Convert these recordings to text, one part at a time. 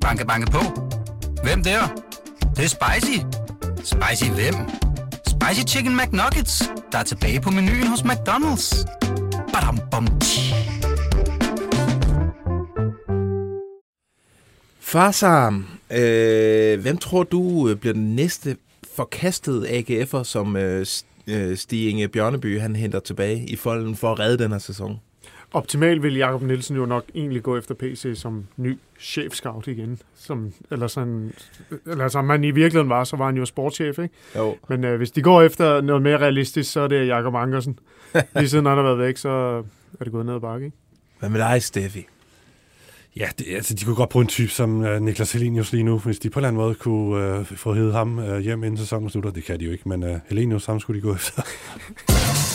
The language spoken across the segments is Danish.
Banke, banke på. Hvem der? Det, det er spicy. Spicy hvem? Spicy Chicken McNuggets, der er tilbage på menuen hos McDonald's. Badum, bom, tji. Farsam, øh, hvem tror du øh, bliver den næste forkastede AGF'er, som øh, øh, Stig Inge Bjørneby han henter tilbage i folden for at redde den her sæson? Optimalt vil Jakob Nielsen jo nok egentlig gå efter PC som ny chefscout igen. Som, eller sådan, eller som han i virkeligheden var, så var han jo sportschef, ikke? Jo. Men øh, hvis de går efter noget mere realistisk, så er det Jakob Ankersen. Lige siden han har været væk, så er det gået ned ad bakke, ikke? Hvad med dig, Steffi? Ja, det, altså, de kunne godt bruge en type som uh, Niklas Helenius lige nu, hvis de på en eller anden måde kunne uh, få heddet ham uh, hjem inden sæsonen slutter. Det kan de jo ikke, men uh, Helenius, ham skulle de gå efter.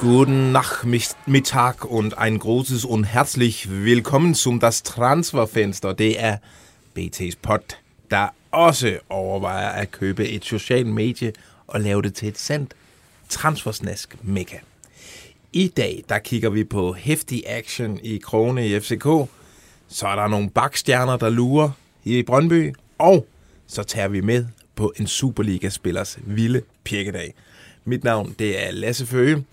Guten Nachmittag und ein großes und herzlich willkommen zum Das Transferfenster. Det er BT's pod, der også overvejer at købe et socialt medie og lave det til et sandt transfersnask mekka. I dag, der kigger vi på heftig action i Krone i FCK. Så er der nogle bakstjerner, der lurer i Brøndby. Og så tager vi med på en Superliga-spillers vilde pirkedag. Mit navn, det er Lasse Føge.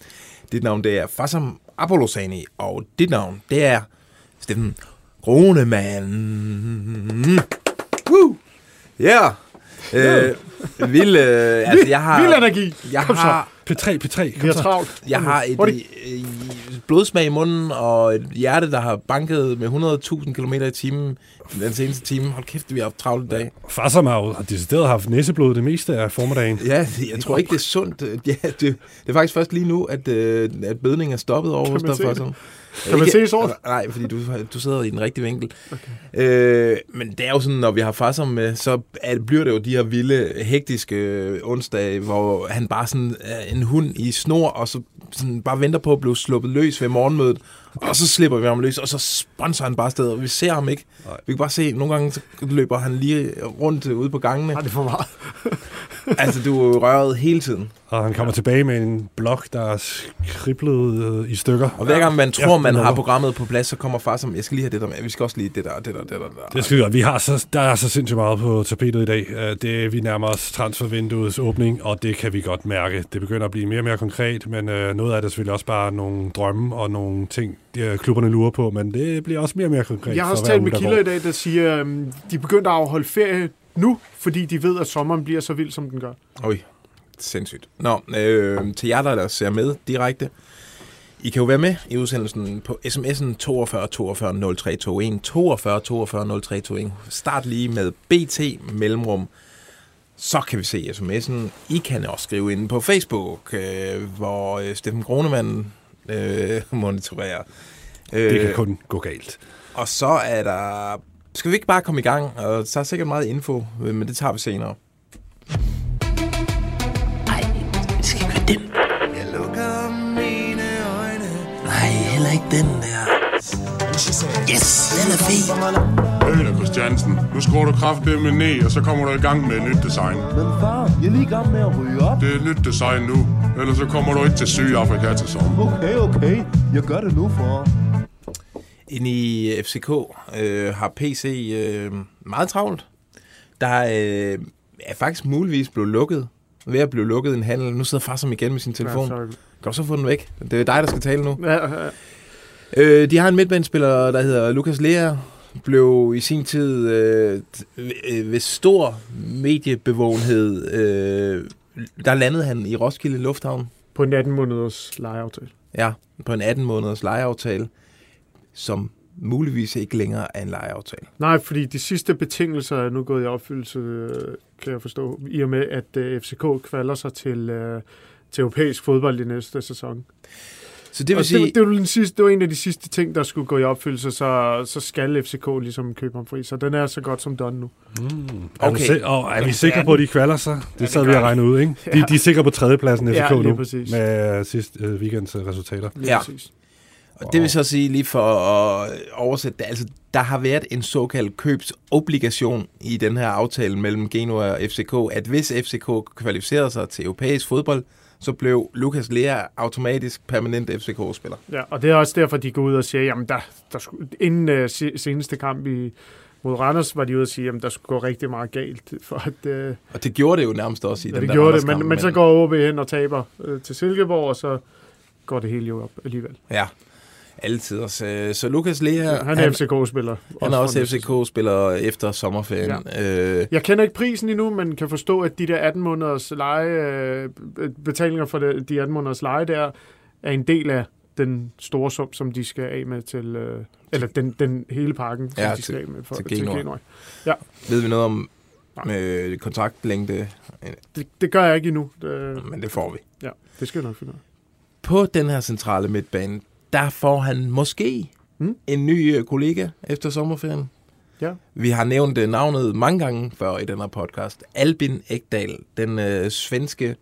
Dit navn, det er Fassam Apollosani. Og dit navn, det er Steffen Kronemann. Woo! Ja. Yeah. Øh, vild, øh, altså, jeg har, Vild energi! jeg Kom så. har, P3, P3, Vi kom har så. travlt. jeg har et, Hurtigt. Øh, blodsmag i munden og et hjerte, der har banket med 100.000 km i timen den seneste time. Hold kæft, vi har haft travlt i dag. Farsam har jo har decideret haft næseblod det meste af formiddagen. Ja, jeg tror ikke, det er sundt. Ja, det, det er faktisk først lige nu, at, øh, at bedningen er stoppet over hos dig. Kan man se sort? Nej, fordi du, du sidder i den rigtige vinkel. Okay. Øh, men det er jo sådan, når vi har Fassam med, så er, bliver det jo de her vilde, hektiske øh, onsdage, hvor han bare sådan er en hund i snor, og så sådan bare venter på at blive sluppet løs ved morgenmødet. Og så slipper vi ham løs, og så sponser han bare stedet, og vi ser ham ikke. Nej. Vi kan bare se, nogle gange så løber han lige rundt ude på gangene. Nej, det er for meget. altså, du er røret hele tiden. Og han kommer tilbage med en blok, der er skriblet øh, i stykker. Og hver gang man tror, Ja, man har programmet på plads, så kommer far som, jeg skal lige have det der med, vi skal også lige det der, det der, det der, det der. Det skide godt. Vi har så, der er så sindssygt meget på tapetet i dag. Øh, Det, vi nærmer os transfervinduets åbning, og det kan vi godt mærke. Det begynder at blive mere og mere konkret, men øh, noget af det er selvfølgelig også bare nogle drømme og nogle ting, øh, klubberne lurer på, men det bliver også mere og mere konkret. Jeg har også talt med der kilder i dag, der siger, at de begynder at afholde ferie nu, fordi de ved, at sommeren bliver så vild, som den gør. Oj, sindssygt. Nå, øh, til jer, der ser med direkte. I kan jo være med i udsendelsen på sms'en 42 42 0321. 42 42 0321. Start lige med BT Mellemrum. Så kan vi se sms'en. I kan også skrive ind på Facebook, øh, hvor øh, Steffen Gronemann øh, monitorerer. Øh, Det kan kun gå galt. Og så er der... Skal vi ikke bare komme i gang? Og så er sikkert meget info, øh, men det tager vi senere. Nej, skal ikke være den. Jeg lukker mine øjne Nej, heller ikke den der. Yes, den er fed. Øler Christiansen, nu skruer du kraftedeme ned, og så kommer du i gang med et nyt design. Men far, jeg er lige i gang med at ryge op. Det er et nyt design nu, ellers så kommer du ikke til Sydafrika til sommer. Okay, okay. Jeg gør det nu, far. Inde i FCK øh, har PC øh, meget travlt. Der øh, er faktisk muligvis blevet lukket. Ved at blive lukket en handel. Nu sidder far som igen med sin telefon. Ja, Kan så, du så få den væk? Det er dig, der skal tale nu. ja, ja, Øh, de har en midtbanespiller, der hedder Lukas Lea. Blev i sin tid øh, øh, ved stor mediebevågenhed. Øh, der landede han i Roskilde Lufthavn. på en 18 måneders lejeaftale. Ja, på en 18 måneders lejeaftale, som muligvis ikke længere er en lejeaftale. Nej, fordi de sidste betingelser er nu gået i opfyldelse, øh, kan jeg forstå, i og med, at øh, FCK kvalder sig til, til europæisk fodbold i næste sæson. Så det Det, vil og sige, det, det, var den sidste, det var en af de sidste ting, der skulle gå i opfyldelse, så, så skal FCK ligesom købe ham fri. Så den er så godt som done nu. Mm. Er, Okay. se- og er vi sikre det på, er at de kvalder sig? Det det sad vi og de. regne ud, ikke? De, Ja. de er sikre på tredjepladsen FCK Ja, nu, præcis. med sidste øh, weekends øh, resultater. Lige Ja. præcis. Og det vil så sige, lige for at oversætte det, altså der har været en såkaldt købsobligation i den her aftale mellem Genoa og FCK, at hvis FCK kvalificerede sig til europæisk fodbold, så blev Lukas Lea automatisk permanent FCK-spiller. Ja, og det er også derfor, de går ud og siger, jamen der, der skulle, inden uh, seneste kamp i, mod Randers, var de ude og sige, at der skulle gå rigtig meget galt. For at, uh, Og det gjorde det jo nærmest også i ja, den det der gjorde det, men, men så går OB hen og taber uh, til Silkeborg, og så går det hele jo op alligevel. Ja, altid. Så, så Lukas Lea, Han er FCK-spiller. han er også. FCK-spiller efter sommerferien. Ja. Øh, Jeg kender ikke prisen endnu, men kan forstå, at de der 18 måneders leje, øh, betalinger for de 18 måneders leje der, er en del af den store sum, som de skal af med til, øh, eller den, den hele pakken, som Ja, de til- skal af med for, til til Genoa. Genoa. ved vi noget om Nej. med kontraktlængde? Det, det gør jeg ikke endnu. Det, Men det får vi. ja, det skal jeg nok finde ud af. På den her centrale midtbane, der får han måske Mm. en ny øh, kollega efter sommerferien. Ja. Vi har nævnt øh, navnet mange gange før i den her podcast. Albin Ekdal, den øh, svenske,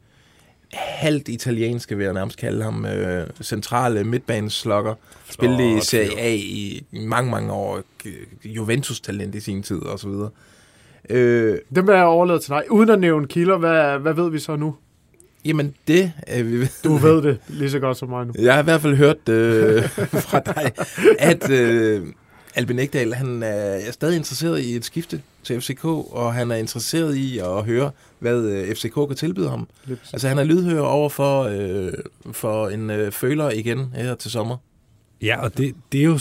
halvt italienske, vil jeg nærmest kalde ham, øh, centrale midtbaneslokker. Spillede i Serie. A i, mange, mange år. Juventus-talent i sin tid, og så videre. Øh, Den vil jeg overlade til dig. Uden at nævne kilder, hvad, hvad ved vi så nu? Jamen, det er vi Du ved det lige så godt som mig nu. Jeg har i hvert fald hørt øh, fra dig, at øh, Albin Ekdal, han er stadig interesseret i et skifte til FCK, og han er interesseret i at høre, hvad øh, FCK kan tilbyde ham. Altså han er lydhør over for, øh, for en øh, føler igen her til sommer. Ja, og det, det er jo...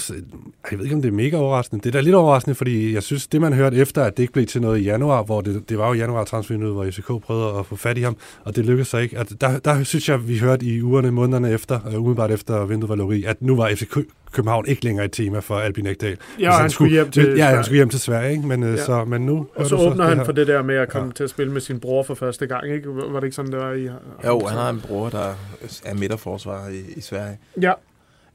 Jeg ved ikke, om det er mega overraskende. Det er da lidt overraskende, fordi jeg synes, det man hørte efter, at det ikke blev til noget i januar, hvor det, det var jo januar transfervinduet, hvor FCK prøvede at få fat i ham, og det lykkedes så ikke. At der, der synes jeg, vi hørte i ugerne, månederne efter, uh, umiddelbart efter vinduet var lukket at nu var FC Kø- København ikke længere et tema for Albin Ekdal. Ja, Hvis han skulle hjem til Ja, han Sverige. skulle hjem til Sverige, ikke? Men, Ja. ja. så, men nu... Og så du åbner han her. for det der med at komme Ja. til at spille med sin bror for første gang, ikke? Var det ikke sådan, det var i... Jo, han har en bror, der er midterforsvar i, i Sverige. Ja,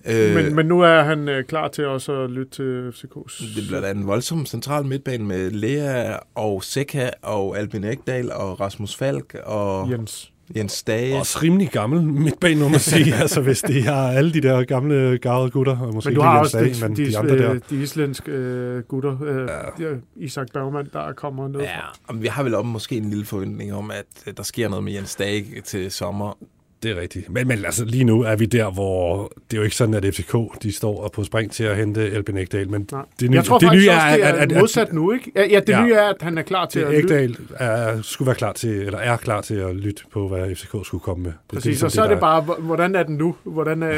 Øh, men, men nu er han øh, klar til også at lytte til FCK's... det bliver da en voldsom central midtbane med Lea og Seca og Albin Ekdal og Rasmus Falk og Jens. Jens Stage. Også rimelig gammel midtbane, må man sige. altså, hvis de har alle de der gamle, garvede gutter, og måske Men du har Jens også Dage, de, men de, de andre der. de islandske øh, gutter. Øh, ja. Isak Bergman, der kommer noget Ja, og vi har vel om måske en lille forventning om, at øh, der sker noget med Jens Dage til sommer. Det er rigtigt. Men, men altså, lige nu er vi der, hvor det er jo ikke sådan, at FCK de står og på spring til at hente Elben Ekdal, men Nej. det nye, jeg tror det nye også, det er at, at, modsat nu, ikke? Ja, ja det Ja. nye er, at han er klar til at at lytte. Ekdal er, skulle være klar til, eller er klar til at lytte på, hvad FCK skulle komme med. Det Præcis, ligesom og så er det bare, hvor- hvordan er den nu? Hvordan er,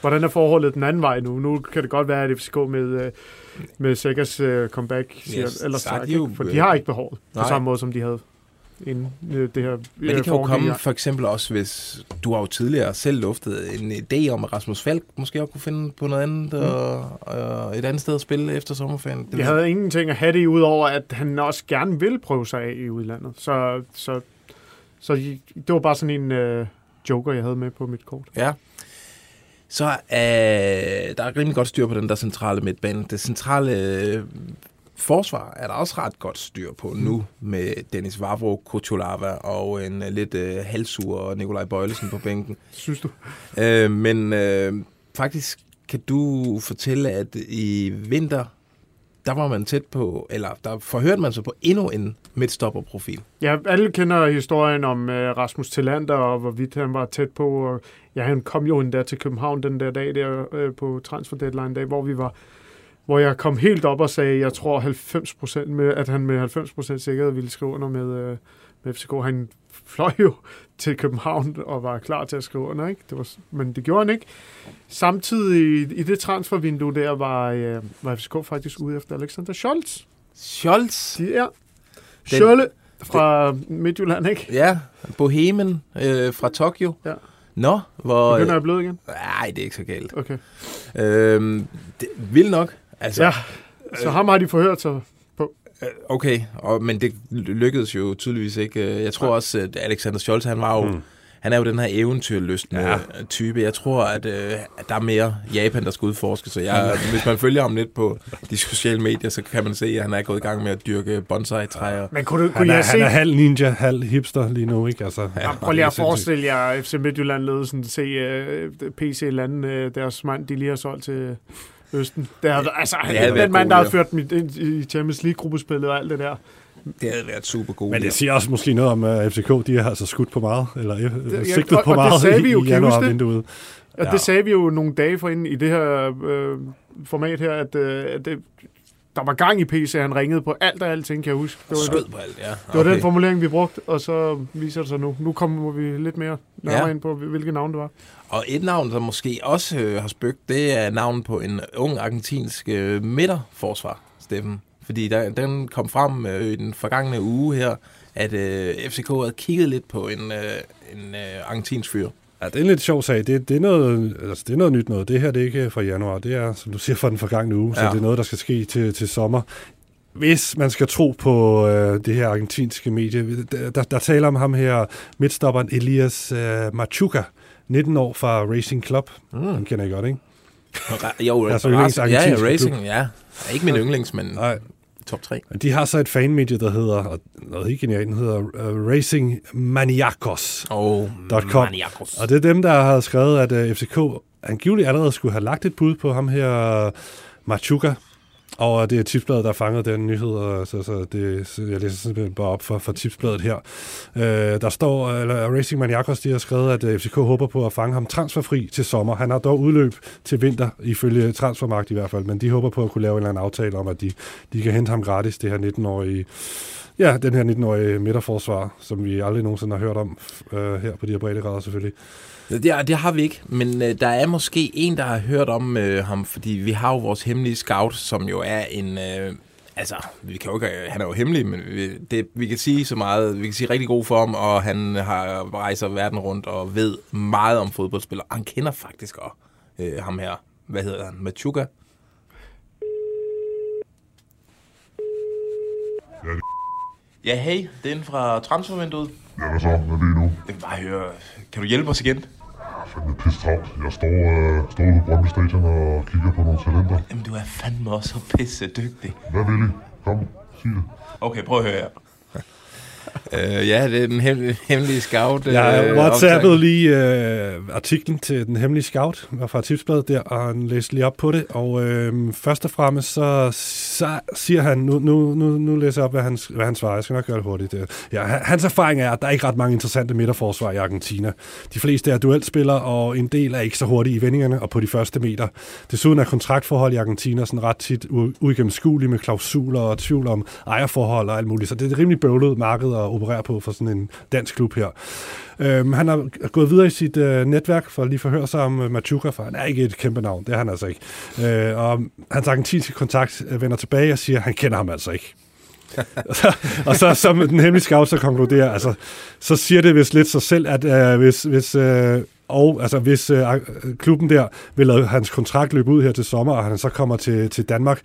hvordan er forholdet den anden vej nu? Nu kan det godt være, at FCK med, øh, med Sækkers øh, comeback siger, Yes, ellers så er tak, de jo, for de har ikke behovet på samme måde, som de havde inden øh, det her Men det kan jo komme for eksempel også, hvis du har jo tidligere selv luftet en idé om, at Rasmus Falk måske også kunne finde på noget andet og, og et andet sted at spille efter sommerferien. Det Jeg havde ingenting at have det i, udover at han også gerne vil prøve sig af i udlandet. Så, så, så det var bare sådan en øh, joker, jeg havde med på mit kort. Ja. Så øh, der er rimelig godt styr på den der centrale midtbane. Det centrale øh, forsvar er der også ret godt styr på nu med Dennis Vavro, Kutulava og en øh, lidt øh, halvsur Nikolaj Bøjlesen på bænken. Synes du? Øh, men øh, faktisk kan du fortælle, at i vinter, der var man tæt på, eller der forhørte man sig på endnu en midtstopperprofil. Ja, alle kender historien om øh, Rasmus Tillander, og hvorvidt han var tæt på. Og, ja, han kom jo endda til København den der dag der øh, på transfer deadline dag, hvor vi var hvor jeg kom helt op og sagde, jeg tror 90% med, at han med 90% sikkerhed ville skrive under med, øh, med FCK. Han fløj jo til København og var klar til at skrive under, ikke? Det var, men det gjorde han ikke. Samtidig i, det transfervindue der var, øh, var FCK faktisk ude efter Alexander Scholz. Scholz, De er Schølle fra Midtjylland, ikke? ja, Bohemen øh, fra Tokyo. Ja. Nå, hvor... Begynder jeg blød igen? Nej, det er ikke så galt. Okay. Øhm, det, vildt nok. Altså, Ja, så ham har de forhørt sig. Øh, Okay, og, men det lykkedes jo tydeligvis ikke. Øh, Jeg tror også, at Alexander Scholz, han var jo, Mm. han er jo den her eventyrlystende Ja. ja. type. Jeg tror, at, øh, at der er mere Japan, der skal udforske. Så jeg, hvis man følger ham lidt på de sociale medier, så kan man se, at han er gået i gang med at dyrke bonsai-træer. Men kunne, du, kunne Han er, se... han er halv ninja, halv hipster lige nu, ikke? Altså, Ja, prøv lige at forestille jer FC Midtjylland-ledelsen se uh, PC lande uh, deres mand, de lige har solgt til Østen. Det havde, altså, det havde den mand, der har ført i- ind i Champions League-gruppespillet og alt det der. Det havde været super god. Men det siger også måske noget om, at FCK de har altså skudt på meget, eller øh, ja, sigtet og- på og det meget sagde vi jo, i, i det? januar-vinduet. Og Ja. det sagde vi jo nogle dage forinden i det her øh, format her, at, øh, at det, der var gang i PC, han ringede på alt og alting, kan jeg huske. Det var, Skød på alt, ja. det var den formulering, vi brugte, og så viser det sig nu. Nu kommer vi lidt mere nærmere Ja. ind på, hvilke navn det var. Og et navn, som måske også øh, har spøgt, det er navnet på en ung argentinsk øh, midterforsvar, Steffen. Fordi der, den kom frem øh, i den forgangne uge her, at øh, FCK havde kigget lidt på en, øh, en øh, argentinsk fyr. Ja, det er en lidt sjov sag. Det, det, er noget, altså, det er noget nyt noget. Det her det er ikke fra januar. Det er, som du siger, fra den forgangne uge. Ja. Så det er noget, der skal ske til, til sommer. Hvis man skal tro på øh, det her argentinske medie, der, der, der taler om ham her, midtstopperen Elias øh, Machuca, 19 år fra Racing Club. Mm. Den kender I godt, ikke? Jo, Altså, ja, ja, Racing, ja. Ikke min yndlings, men Nej. Top 3. De har så et fanmedie, der hedder, og noget helt genialt, den hedder uh, Racing Maniacos. Og .com. Maniacos. Og det er dem, der har skrevet, at uh, FCK angiveligt allerede skulle have lagt et bud på ham her, uh, Machuca. Og det er tipsbladet, der har fanget den nyhed, og så, så, det, så jeg læser simpelthen bare op for, for tipsbladet her. Øh, der står, eller Racing Maniacos, de har skrevet, at øh, FCK håber på at fange ham transferfri til sommer. Han har dog udløb til vinter, ifølge transfermagt i hvert fald, men de håber på at kunne lave en eller anden aftale om, at de, de kan hente ham gratis, det her 19-årige Ja, den her 19-årige midterforsvar, som vi aldrig nogensinde har hørt om øh, her på de her breddegrader selvfølgelig. Det, det har vi ikke, men øh, der er måske en, der har hørt om øh, ham, fordi vi har jo vores hemmelige scout, som jo er en... Øh, altså, vi kan jo ikke, han er jo hemmelig, men vi, det, vi kan sige så meget, vi kan sige rigtig god for ham, og han har rejser verden rundt og ved meget om fodboldspillere. Han kender faktisk også øh, ham her. Hvad hedder han? Machuca? Ja, hey, det er en fra transfervinduet. Ja, hvad så? Hvad vil I nu? Jeg vil bare høre, kan du hjælpe os igen? Fandme pisse travlt. Jeg står, øh, står ude på Brøndby Stadion og kigger på nogle talenter. Jamen, du er fandme også så pisse dygtig. Hvad vil I? Kom, sig det. Okay, prøv at høre her. Øh, ja, det er den hem- hemmelige scout. Jeg har øh, whatsappet optag. lige øh, artiklen til den hemmelige scout fra tipsbladet der, og han læste lige op på det. Og øh, først og fremmest så, så siger han, nu, nu, nu, nu læser jeg op, hvad han, hvad han svarer. Jeg skal nok gøre det hurtigt. Øh, Ja, han- hans erfaring er, at der er ikke ret mange interessante midterforsvar i Argentina. De fleste er duelspillere, og en del er ikke så hurtige i vendingerne og på de første meter. Desuden er kontraktforhold i Argentina sådan ret tit uigennemskuelige med klausuler og tvivl om ejerforhold og alt muligt. Så det er et rimelig bøvlet marked at operere på for sådan en dansk klub her. Øhm, han har gået videre i sit øh, netværk for at lige forhøre sig om øh, Machuca, for han er ikke et kæmpe navn. Det er han altså ikke. Øh, og hans argentinske kontakt øh, vender tilbage og siger, at han kender ham altså ikke. og så som den hemmelige scout så konkluderer, altså, så siger det vist lidt sig selv, at øh, hvis, hvis, øh, og, altså, hvis øh, klubben der vil lade hans kontrakt løbe ud her til sommer, og han så kommer til, til Danmark,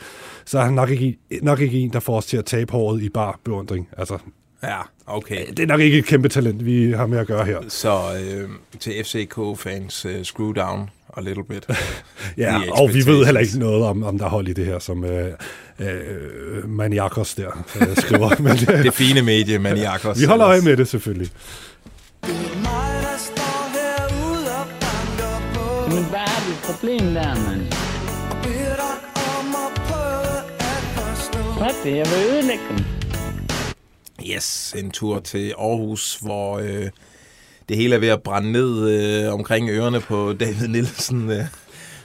så er han nok ikke, nok ikke en, der får os til at tabe håret i bar beundring. Altså, Ja, okay. det er nok ikke et kæmpe talent, vi har med at gøre her. Så øh, til FCK-fans, uh, screw down a little bit. Ja, og vi ved heller ikke noget om, om der er hold i det her, som øh, øh, Maniakos der øh, skriver. Men, øh, Det fine medie, Maniakos. vi holder øje med det selvfølgelig. Men hvad er dit problem der, mand? Hvad det? Jeg vil ødelægge dem. Yes, en tur til Aarhus, hvor øh, det hele er ved at brænde ned øh, omkring ørerne på David Nielsen. Øh.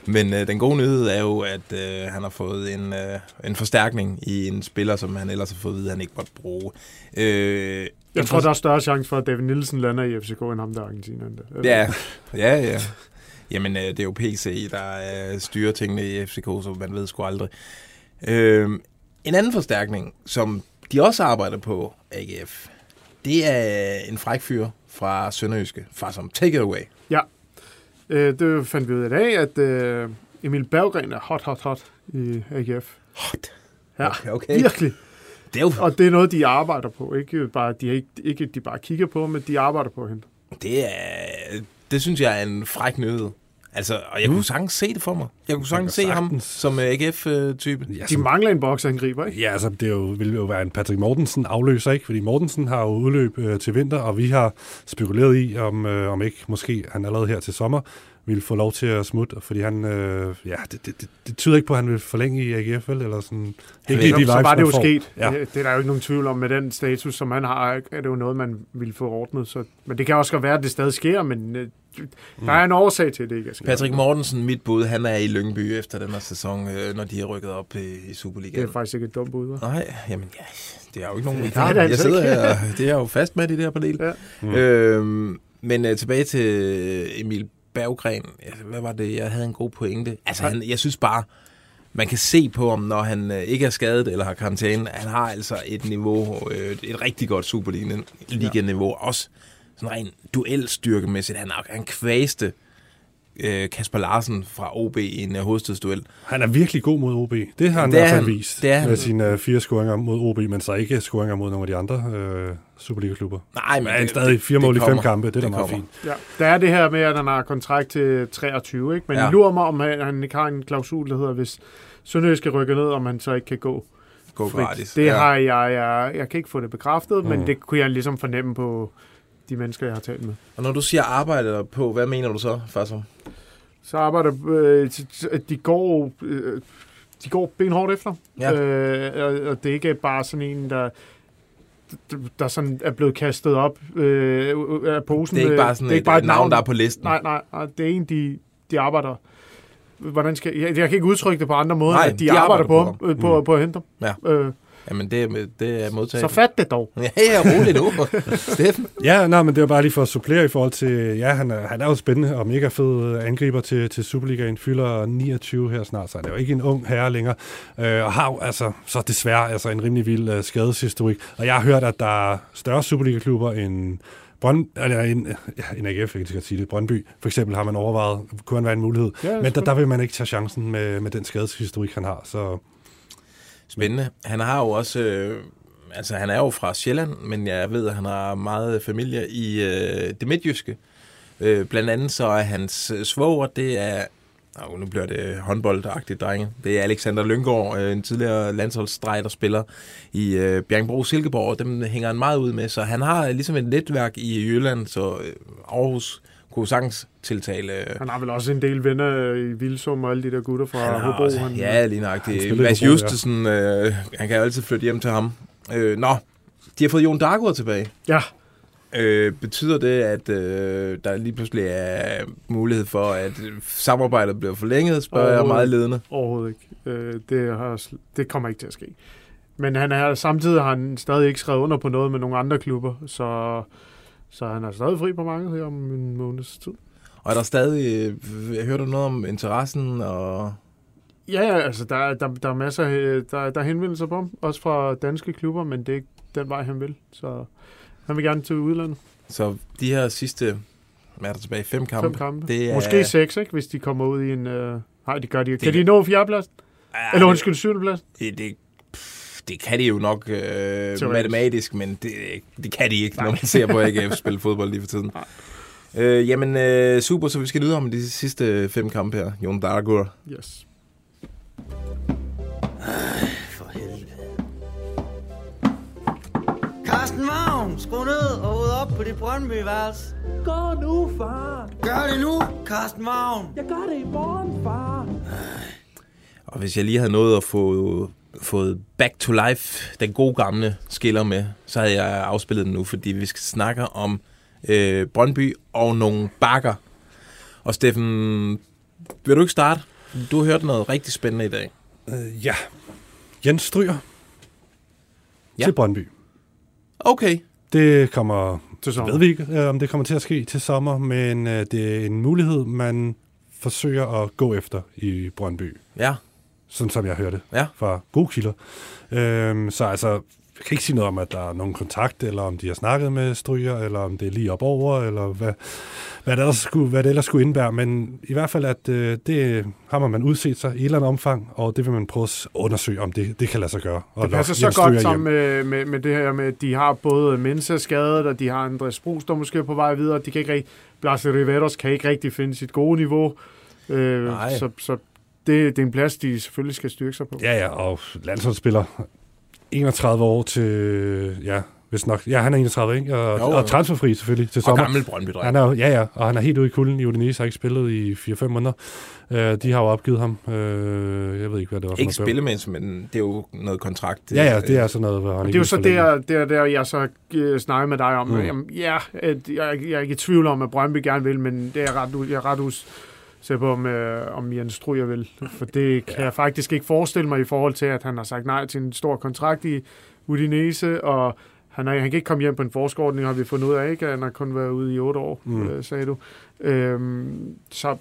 Men øh, den gode nyhed er jo, at øh, han har fået en, øh, en forstærkning i en spiller, som han ellers har fået at vide, at han ikke måtte bruge. Øh, Jeg tror, der er større chance for, at David Nielsen lander i FCK, end ham der er Argentineren. der. Ja, ja, ja. Jamen, øh, det er jo PC, der øh, styrer tingene i FCK, så man ved sgu aldrig. Øh, en anden forstærkning, som de også arbejder på, AGF, det er en fræk fyr fra Sønderjyske, fra som Take It Away. Ja. Øh, det fandt vi ud af i dag, at øh, Emil Berggren er hot, hot, hot i AGF. Hot. Ja, Okay, okay. virkelig. Det er jo... Og det er noget, de arbejder på. Ikke bare, de, ikke, ikke de bare kigger på, men de arbejder på hende. Det er, det synes jeg er en fræk nyhed. Altså, og jeg mm. kunne sagtens se det for mig. Jeg kunne sagtens se ham som uh, AGF-type. Ja, De som, mangler en boksangriber, ikke? ja altså, det er jo, vil jo være en Patrick Mortensen afløser, ikke? Fordi Mortensen har jo udløb øh, til vinter, og vi har spekuleret i, om, øh, om ikke måske han allerede her til sommer ville få lov til at smutte, fordi han, øh, ja, det, det, det, det tyder ikke på, at han vil forlænge i AGF, vel? Eller sådan. Det er ikke de så var det jo får. sket. Ja. Det, det er der jo ikke nogen tvivl om. Med den status, som han har, er det jo noget, man ville få ordnet. Så, men det kan også godt være, at det stadig sker, men øh, der er en årsag til, at det ikke er sket. Patrick Mortensen, mit bud, han er i Lyngby efter den her sæson, øh, når de har rykket op i, i Superligaen. Det er faktisk ikke et dumt bud, hva'? Nej, jamen ja, det er jo ikke nogen det er det Jeg altså sidder ikke. her, det er jo fast med i det her panel. Ja. Mm. Øhm, men uh, tilbage til Emil Berggren. Hvad var det? Jeg havde en god pointe. Altså, han, jeg synes bare, man kan se på ham, når han øh, ikke er skadet eller har karantæne. Han har altså et niveau, øh, et rigtig godt Superliga-niveau. Også sådan rent duelstyrkemæssigt. Han, er- han kvæste øh, Kasper Larsen fra OB i en øh, hovedstødsduel. Han er virkelig god mod OB. Det har han Det i er hvert fald vist Det er han. med sine øh, fire scoringer mod OB, men så ikke scoringer mod nogle af de andre øh, Superliga-klubber. Nej, men han det- stadig fire det mål i fem kampe, det er da Det meget fint. Ja, der er det her med, at han har kontrakt til 23, ikke? Men Ja. lurer mig, om han, han ikke har en klausul, der hedder, hvis Sønderjysk skal rykke ned, om han så ikke kan gå Gå gratis. Det Ja. har jeg, jeg, jeg kan ikke få det bekræftet. Mm. men det kunne jeg ligesom fornemme på de mennesker, jeg har talt med. Og når du siger arbejder på, hvad mener du så, Fasser? Så arbejder øh, de går øh, de går benhårdt efter. Ja. Øh, og, og det er ikke bare sådan en, der der sådan er blevet kastet op øh, af posen. Det er ikke bare sådan et, et navn, der er på listen. Nej, nej, nej, det er en, de, de arbejder... Hvordan skal, jeg, jeg kan ikke udtrykke det på andre måder, Nej, at de, de arbejder, arbejder på, på på, på, Mm. på at hente dem. Ja. Øh, Jamen, det er, det er modtaget. så fat det dog. Ja, ja, roligt nu. Steffen? Ja, nej, men det var bare lige for at supplere i forhold til, ja, han er, han er jo spændende og mega fed angriber til, til Superligaen, fylder 29 her snart, så han er jo ikke en ung herre længere, øh, og har jo altså, så desværre altså en rimelig vild øh, skadeshistorik, og jeg har hørt, at der er større Superliga-klubber end Brønd, eller en, ja, en AGF, jeg kan sige det, Brøndby, for eksempel har man overvejet, kunne han være en mulighed, Ja, men der, der vil man ikke tage chancen med, med den skadeshistorik, han har, så Spændende. Han har jo også... Øh, altså, han er jo fra Sjælland, men jeg ved, at han har meget familie i øh, det midtjyske. Øh, blandt andet så er hans øh, svoger, det er... Oh, nu bliver det håndboldagtigt, drenge. Det er Alexander Lyngård, øh, en tidligere landsholdsstreg, der spiller i øh, Bjergbro Silkeborg, og dem hænger han meget ud med. Så han har øh, ligesom et netværk i Jylland, så øh, Aarhus kunne sagtens tiltale... Øh, Han har vel også en del venner i Vilsum og alle de der gutter fra han Hobro. også, han, ja, lige nøjagtigt. Mads ja. Justesen, øh, han kan jo altid flytte hjem til ham. Øh, nå, de har fået Jon Dargaard tilbage. ja, Øh, betyder det, at øh, der lige pludselig er mulighed for, at samarbejdet bliver forlænget, spørger jeg meget ledende. overhovedet ikke. Øh, det, har, det kommer ikke til at ske. Men han er, samtidig har han stadig ikke skrevet under på noget med nogle andre klubber, så, så han er stadig fri på markedet her om en måneds tid. Og er der stadig, øh, hører du noget om interessen? Og... Ja, ja, altså der, er- der, der er masser af, der, der er henvendelser på ham, også fra danske klubber, men det er ikke den vej, han vil. Så han vil gerne til udlandet. Så de her sidste, hvad er der tilbage, fem kampe? Fem kampe. Det er, Måske seks, ikke, hvis de kommer ud i en... Øh, nej, de gør de ikke. Kan Det- de nå fjerdepladsen? Ja, Eller det- undskyld, syvendepladsen? Det, det, det kan de jo nok øh, matematisk, men det, det kan de ikke, når man ser på AGF spille fodbold lige for tiden. Øh, jamen, øh, super, så vi skal nyde om de sidste fem kampe her. Jon Dargaard. Yes. For helvede. Carsten Vagn, skru ned og ryd op på dit Brøndby-værelse. Gå nu, far. Gør det nu, Carsten Vagn. Jeg gør det i morgen, far. Og hvis jeg lige havde nået at få fået Back to Life, den gode gamle skiller med, så havde jeg afspillet den nu, fordi vi skal snakke om øh, Brøndby og nogle bakker. Og Steffen, vil du ikke starte? Du har hørt noget rigtig spændende i dag. øh, ja, Jens Stryger Ja. til Brøndby. Okay. Det kommer Til sommer. ved vi ikke, øh, om det kommer til at ske til sommer, men øh, det er en mulighed, man forsøger at gå efter i Brøndby, Ja. Sådan som jeg hørte Ja. fra gode kilder. Øhm, så altså, jeg kan ikke sige noget om, at der er nogen kontakt, eller om de har snakket med Stryger, eller om det er lige op over, eller hvad, hvad, det, ellers skulle, hvad det ellers skulle indbære. Men i hvert fald, at øh, det har man udset sig i et eller andet omfang, og det vil man prøve at undersøge, om det, det kan lade sig gøre. Og Det passer så godt sammen med, med, med det her med, at de har både Mensa skadet, og de har Andres Brus, der måske er på vej videre. De kan ikke rigtig, Blas Riveros kan ikke rigtig finde sit gode niveau. Øh, Nej. så, så det, det er en plads, de selvfølgelig skal styrke sig på. Ja, ja, og landsholdsspiller 31 år til, ja, hvis nok, ja, han er 31, ikke? Og, Jo, og transferfri selvfølgelig til Og sommer. gammel brøndby Han er, ja, ja, og han er helt ude i kulden i Udinese, har ikke spillet i 4-5 måneder. Uh, de har jo opgivet ham. Uh, jeg ved ikke, hvad det var for Ikke spillemænd, men det er jo noget kontrakt. Ja, ja, det er sådan noget, hvor han Og ikke det er jo så der, der, der jeg så øh, snakker med dig om. Mm. Jamen, ja, at jeg, jeg er ikke i tvivl om, at Brøndby gerne vil, men det er ret, jeg er ret us på, om, øh, om Jens Stryger vil. For det kan ja. jeg faktisk ikke forestille mig i forhold til, at han har sagt nej til en stor kontrakt i Udinese, og han, er, han kan ikke komme hjem på en forskordning, har vi fundet ud af, ikke? Han har kun været ude i otte år, mm. øh, sagde du. Øhm, så,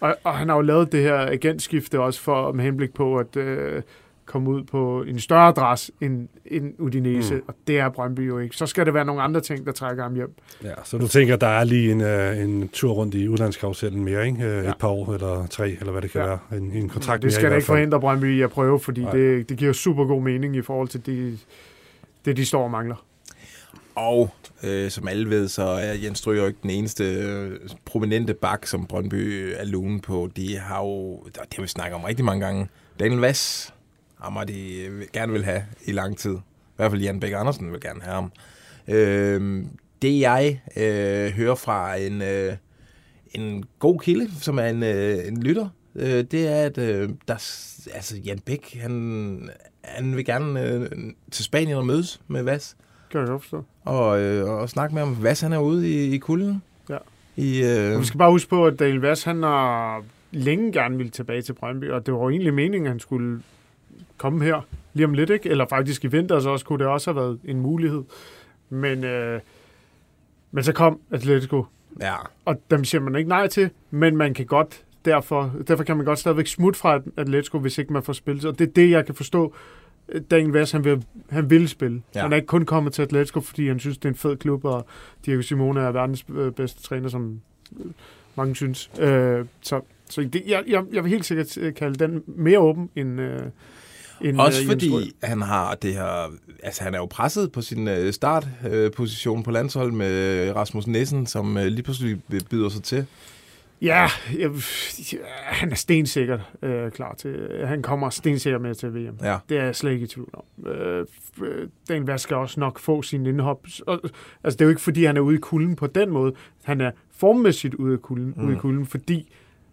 og, og han har jo lavet det her agentskifte også for med henblik på at øh, komme ud på en større adresse end, end Udinese, Mm. og det er Brøndby jo ikke. Så skal det være nogle andre ting, der trækker ham hjem. Ja, så du tænker, der er lige en, uh, en tur rundt i udlandskarusellen mere, ikke? Uh, ja. Et par år eller tre, eller hvad det kan ja. Være. En, en kontrakt det mere skal i da ikke forhindre Brøndby i at prøve, fordi Nej. det, det giver super god mening i forhold til de, det, de står og mangler. Og øh, som alle ved, så er Jens Stryger jo ikke den eneste øh, prominente bak, som Brøndby er lune på. De har jo, det har vi snakket om rigtig mange gange, Daniel Vass, har de øh, gerne vil have i lang tid. I hvert fald Jan Bæk Andersen vil gerne have ham. Øh, det jeg øh, hører fra en, øh, en god kilde, som er en, øh, en lytter, øh, det er, at øh, der, altså Jan Bæk, han, han vil gerne øh, til Spanien og mødes med Vass Kan jeg godt forstå. og, øh, og snakke med ham. Hvad han er ude i, i kulden? Ja. I, øh, vi skal bare huske på, at Daniel Vass, han har længe gerne ville tilbage til Brøndby, og det var jo egentlig meningen, at han skulle komme her lige om lidt, ikke? Eller faktisk i vinter, så også kunne det også have været en mulighed. Men, øh, men så kom Atletico, ja. og dem siger man ikke nej til, men man kan godt derfor, derfor kan man godt stadigvæk smutte fra Atletico, hvis ikke man får spillet. Og det er det, jeg kan forstå, Daniel Vass, han vil, han vil spille. Ja. Han er ikke kun kommet til Atletico, fordi han synes, det er en fed klub, og Diego Simone er verdens øh, bedste træner, som øh, mange synes. Øh, så så det, jeg, jeg, jeg vil helt sikkert øh, kalde den mere åben end, øh, end Også øh, Jens Rød. fordi han har det her... Altså, han er jo presset på sin øh, startposition på landshold med Rasmus Nissen, som øh, lige pludselig byder sig til. Ja, jeg, han er stensikkert øh, klar til. Han kommer stensikkert med til VM. Ja. Det er jeg slet ikke i tvivl om. Øh, øh, den hvad skal også nok få sin indhop. Og, altså, det er jo ikke, fordi han er ude i kulden på den måde. Han er formmæssigt ude i kulden, mm. ude i kulden fordi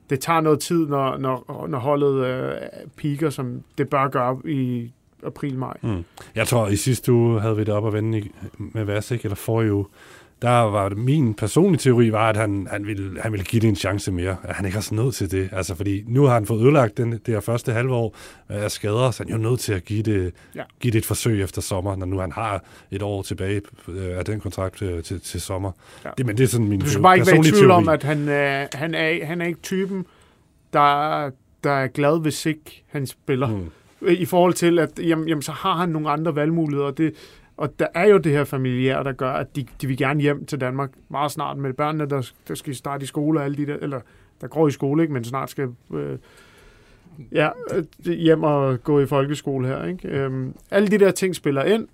det tager noget tid, når, når, når holdet øh, piker, som det bør gøre i april-maj. Mm. Jeg tror, i sidste uge havde vi det op at vende i, med Vasek, eller forrige uge. Der var min personlige teori var, at han, han, ville, han ville give det en chance mere. At han ikke har så nødt til det. Altså, fordi nu har han fået ødelagt den, det her første halve år af skader, så han er jo nødt til at give det, ja. Give det et forsøg efter sommer, når nu han har et år tilbage øh, af den kontrakt til, til, til sommer. Ja. Det, men det er sådan min Du skal bare ikke være i personlige tvivl teori. om, at han, er, han, er, han er ikke typen, der, der er glad, hvis ikke han spiller. Mm. I forhold til, at jamen, jamen, så har han nogle andre valgmuligheder. Det, og der er jo det her familiære, der gør, at de, de vil gerne hjem til Danmark meget snart med børnene, der, der skal starte i skole og alle de der, eller der går i skole, ikke, men snart skal øh, ja, øh, hjem og gå i folkeskole her. Ikke? Øhm, alle de der ting spiller ind,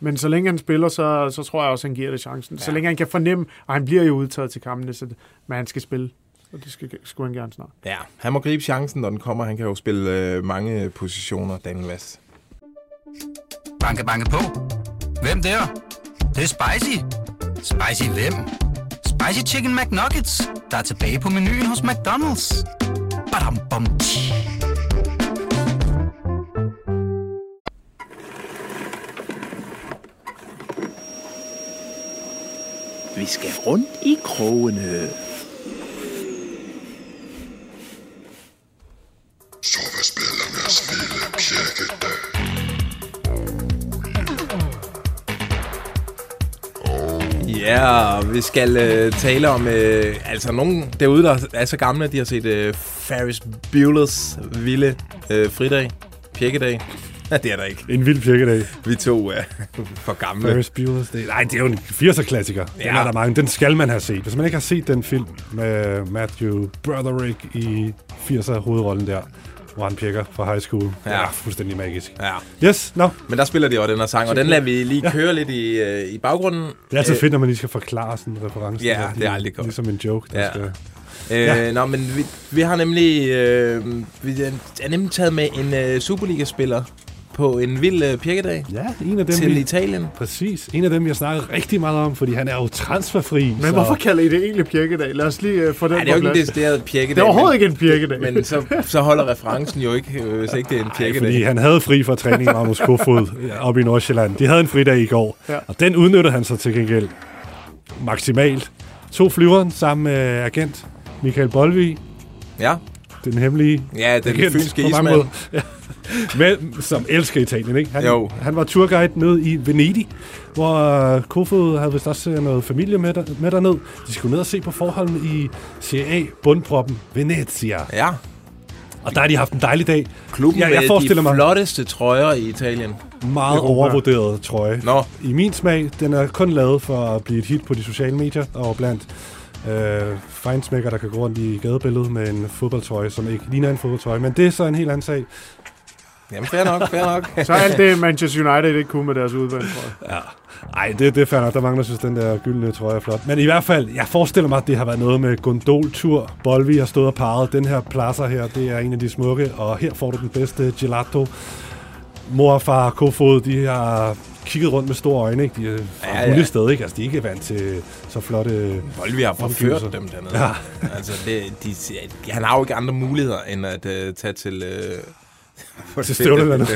men så længe han spiller, så, så tror jeg også, han giver det chancen. Ja. Så længe han kan fornemme, og han bliver jo udtaget til kampene, så men han skal spille. Og det skal, skulle han gerne snart. Ja, han må gribe chancen, når den kommer. Han kan jo spille øh, mange positioner, Daniel Vass. Banke, banke på. Hvem der? Det, det er spicy. Spicy hvem? Spicy Chicken McNuggets, der er tilbage på menuen hos McDonald's. Badum, bom, tji. Vi skal rundt i krogene. Vi skal øh, tale om øh, altså nogen derude, der er så gamle, de har set øh, Ferris Bueller's vilde øh, fridag, pjekkedag. det er der ikke. En vild pirkedag. Vi to er for gamle. Ferris Bueller's Day. Nej, det er jo en 80'er-klassiker. Den Ja. er der mange. Den skal man have set. Hvis man ikke har set den film med Matthew Broderick i 80'er hovedrollen der, han pirker fra high school. Ja. Ja. er fuldstændig magisk. Ja. Yes, no. Men der spiller de også den her sang, og den lader vi lige køre lidt i, øh, i baggrunden. Det er altid Øh, fedt, når man lige skal forklare sådan en reference. Ja, der. det er aldrig godt. Ligesom en joke, der Ja. skal... Øh, Ja. Nå, men vi, vi har nemlig, øh, vi er nemlig taget med en øh, Superliga-spiller på en vild øh, pirkedag Ja, en af dem, til vi, Italien. Præcis. En af dem, vi har snakket rigtig meget om, fordi han er jo transferfri. Men hvorfor kalder I det egentlig pirkedag? Lad os lige uh, få den Nej, det er jo ikke en decideret pirkedag. Det er overhovedet men, ikke en pirkedag. Men så, så holder referencen jo ikke, øh, hvis ikke det er en pirkedag. fordi han havde fri fra træning Magnus Kofod oppe i Nordsjælland. De havde en fridag i går, Ja. og den udnyttede han så til gengæld maksimalt. To flyveren sammen med agent Michael Bolvi, Ja, den hemmelige ja den agent fynske ismand. Ja. Men, som elsker Italien, ikke? Han, Jo. han var turguide ned i Venedig, hvor øh, Kofod havde vist også øh, noget familie med, der, med derned. De skulle ned og se på forholdene i Serie A, bundproppen Venezia. Ja, Og der har de haft en dejlig dag. klubben Ja, jeg med forestiller de mig- flotteste trøjer i Italien. Meget Europa. overvurderet trøje. Nå, I min smag, den er kun lavet for at blive et hit på de sociale medier, og blandt øh, fejnsmækker, der kan gå rundt i gadebilledet med en fodboldtrøje, som ikke ligner en fodboldtrøje. Men det er så en helt anden sag. Jamen fair nok, fair nok. Så alt det Manchester United ikke kunne med deres udvalg, tror jeg. Ja. Ej, det, det er fair nok. Der mangler, synes, den der gyldne trøje er flot. Men i hvert fald, jeg forestiller mig, at det har været noget med gondoltur. Bolvi har stået og parret. Den her pladser her, det er en af de smukke, og her får du den bedste gelato. Mor og far Kofod, de har kigget rundt med store øjne, ikke? De er fra Ja, ja, sted, ikke? Altså, de er ikke vant til så flotte... Bolvi har forført Omgivelser. dem dernede. Ja. Altså, det, de, de, han har jo ikke andre muligheder, end at uh, tage til... Uh, Til støvlelandet.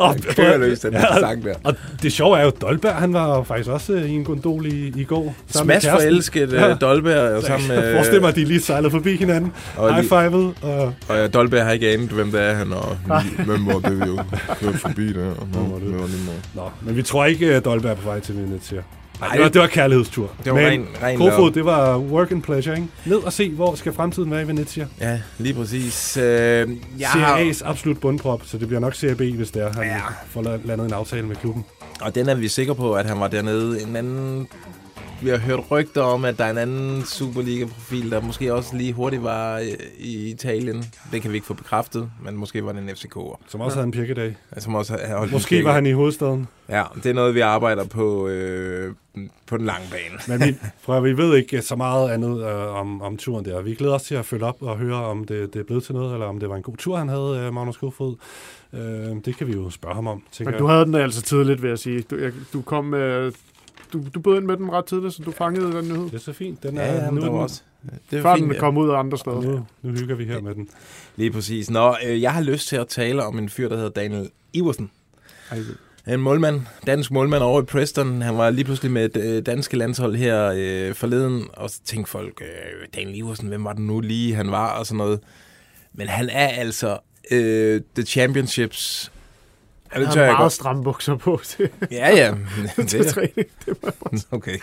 Han kører løs, den der sang der. Og det sjove er jo, at Dolberg, han var faktisk også øh, i en gondol i, i går. Smash forelsket Ja. ja. Dolberg og sammen Jeg med... forestiller mig, at de lige sejlede forbi hinanden. Og High fivet. Og Og ja, Dolberg har ikke anet, hvem det er, han og hvem hvor det er jo kørt forbi der. Og var var måde. Nå, men vi tror ikke, at Dolberg er på vej til Venezia. Nej, Ej, det var, det var kærlighedstur. det var men ren- ren Kofod, love. det var work and pleasure, ikke? Ned og se, hvor skal fremtiden være i Venezia. Ja, lige præcis. Øh, jeg Jeg har, absolut bundprop, så det bliver nok Serie B, hvis det er, han Ja. får la- landet en aftale med klubben. og den er vi sikre på, at han var dernede. En anden... Vi har hørt rygter om, at der er en anden Superliga-profil, der måske også lige hurtigt var øh, i Italien. Det kan vi ikke få bekræftet, men måske var det en FCK'er. Som også havde en pirkedag. Som også har holdt Måske var han i hovedstaden. Ja, det er noget, vi arbejder på øh, på den lange bane. Men vi, prøv, vi ved ikke så meget andet øh, om, om turen der. Vi glæder os til at følge op og høre, om det, det er blevet til noget, eller om det var en god tur, han havde, øh, Magnus Kofod. Øh, det kan vi jo spørge ham om, Men du jeg. havde den altså tidligt, vil jeg sige. Du, jeg, du kom med... Du, du bød ind med den ret tidligt, så du fangede den nyhed. Det er så fint. Den er, Ja, ja, nu, er den- også... Det Før var den fint, ja. kom ud af andre steder. nu, nu hygger vi her med den. Lige præcis. Nå, øh, jeg har lyst til at tale om en fyr, der hedder Daniel Iversen. Ej, En målmand, dansk målmand over i Preston. Han var lige pludselig med et øh, danske landshold her øh, forleden, og så tænkte folk, øh, Daniel Iversen, hvem var det nu lige, han var, og sådan noget. Men han er altså øh, The Championships. Ja, Han har meget stramme bukser på til, Ja, ja. til Det, træning. Det var okay.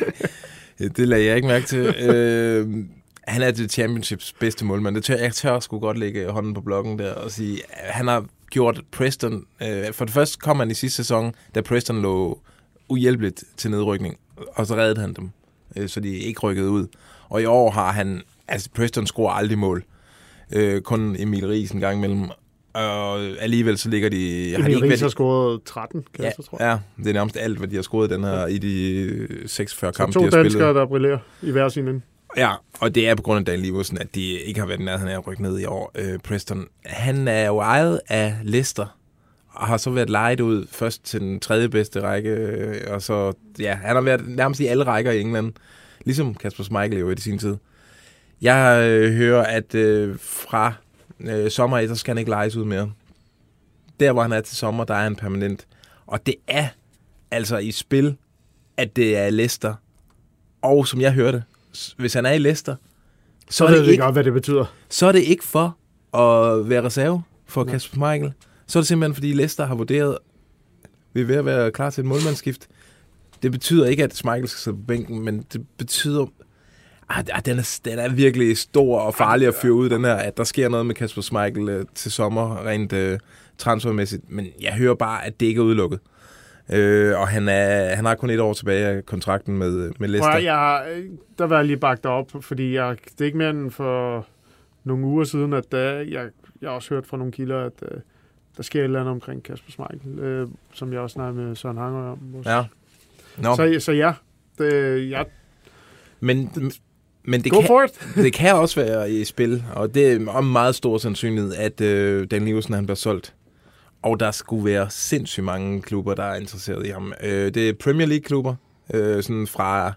Det lagde jeg ikke mærke til. øh, han er The Championships bedste målmand. Det tør, jeg tør sgu godt lægge hånden på blokken der og sige, han har gjort Preston... Øh, for det første kom han i sidste sæson, da Preston lå uhjælpeligt til nedrykning, og så reddede han dem, øh, så de ikke rykkede ud. Og i år har han... Altså, Preston scorer aldrig mål. Øh, kun Emil Ries en gang imellem. Og alligevel så ligger de... har de Emil ikke Ries har scoret 13 Ja, kasser, tror jeg. ja, det er nærmest alt, hvad de har scoret den her i de øh, 46 Så kampe, to de har spillet. danskere, der brillerer i hver sin ende. Ja, og det er på grund af Daniel Iversen, at de ikke har været nærheden af at rykke ned i år. Øh, Preston, han er jo ejet af Leicester, og har så været lejet ud først til den tredje bedste række, øh, og så, ja, han har været nærmest i alle rækker i England, ligesom Kasper Schmeichel jo i sin tid. Jeg øh, hører, at øh, fra øh, sommer så skal han ikke lejes ud mere. Der, hvor han er til sommer, der er han permanent. Og det er altså i spil, at det er Leicester. Og som jeg hørte, hvis han er i Leicester, så Så er, ved det ikke, godt, hvad det betyder. så er det ikke for at være reserve for Kasper Schmeichel. Så er det simpelthen, fordi Leicester har vurderet, vi er ved at være klar til et målmandsskift. Det betyder ikke, at Schmeichel skal sidde på bænken, men det betyder, Ah, ah, den, er, den er virkelig stor og farlig at fyre ud, den her, at der sker noget med Kasper Schmeichel øh, til sommer, rent øh, transfermæssigt. Men jeg hører bare, at det ikke er udelukket. Øh, og han, er, han har kun et år tilbage af kontrakten med, med Leicester. Prøv, jeg, øh, der var jeg lige bagt op, fordi jeg, det er ikke mere end for nogle uger siden, at der, jeg, jeg har også hørt fra nogle kilder, at øh, der sker et eller andet omkring Kasper Schmeichel, øh, som jeg også snakkede med Søren Hanger om. Ja. Nå, Så, så ja, det, jeg, men, men det go kan, for it. det kan også være i spil, og det er om meget stor sandsynlighed, at øh, Dan Liversen han bliver solgt. Og der skulle være sindssygt mange klubber, der er interesseret i ham. Øh, det er Premier League-klubber, øh, sådan fra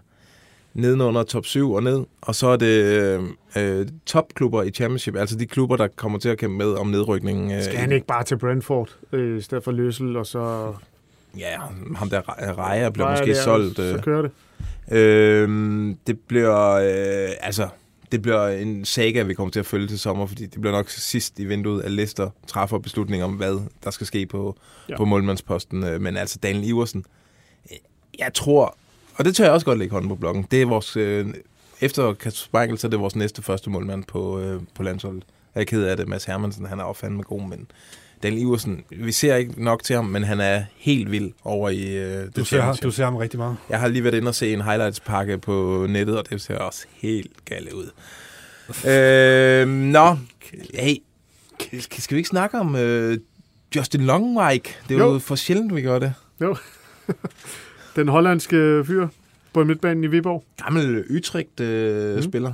nedenunder top 7 og ned. Og så er det øh, øh, topklubber i Championship, altså de klubber, der kommer til at kæmpe med om nedrykningen. Øh, Skal han ikke bare til Brentford, øh, i stedet for Løssel, og så... Ja, ham der Rejer bliver Rejer måske der, solgt. Så Øh, kører det. Øh, det bliver... Øh, altså, det bliver en saga, vi kommer til at følge til sommer, fordi det bliver nok sidst i vinduet, at Leicester træffer beslutninger om, hvad der skal ske på, Ja. på målmandsposten. Øh, Men altså, Daniel Iversen, øh, jeg tror, og det tør jeg også godt lægge hånden på blokken, det er vores, øh, efter Kasper Schmeichel, så er det vores næste første målmand på, øh, på landsholdet. Jeg er ked af det, Mads Hermansen, han er jo fandme god, men Daniel Iversen, vi ser ikke nok til ham, men han er helt vild over i øh, Du ser, du ser ham rigtig meget. Jeg har lige været inde og se en highlights-pakke på nettet, og det ser også helt galt ud. øh, nå, hey, skal, vi ikke snakke om øh, Justin Longwike? Det er jo, Jo. jo for sjældent, vi gør det. Den hollandske fyr på midtbanen i Viborg. Gammel Utrecht øh, Mm. spiller.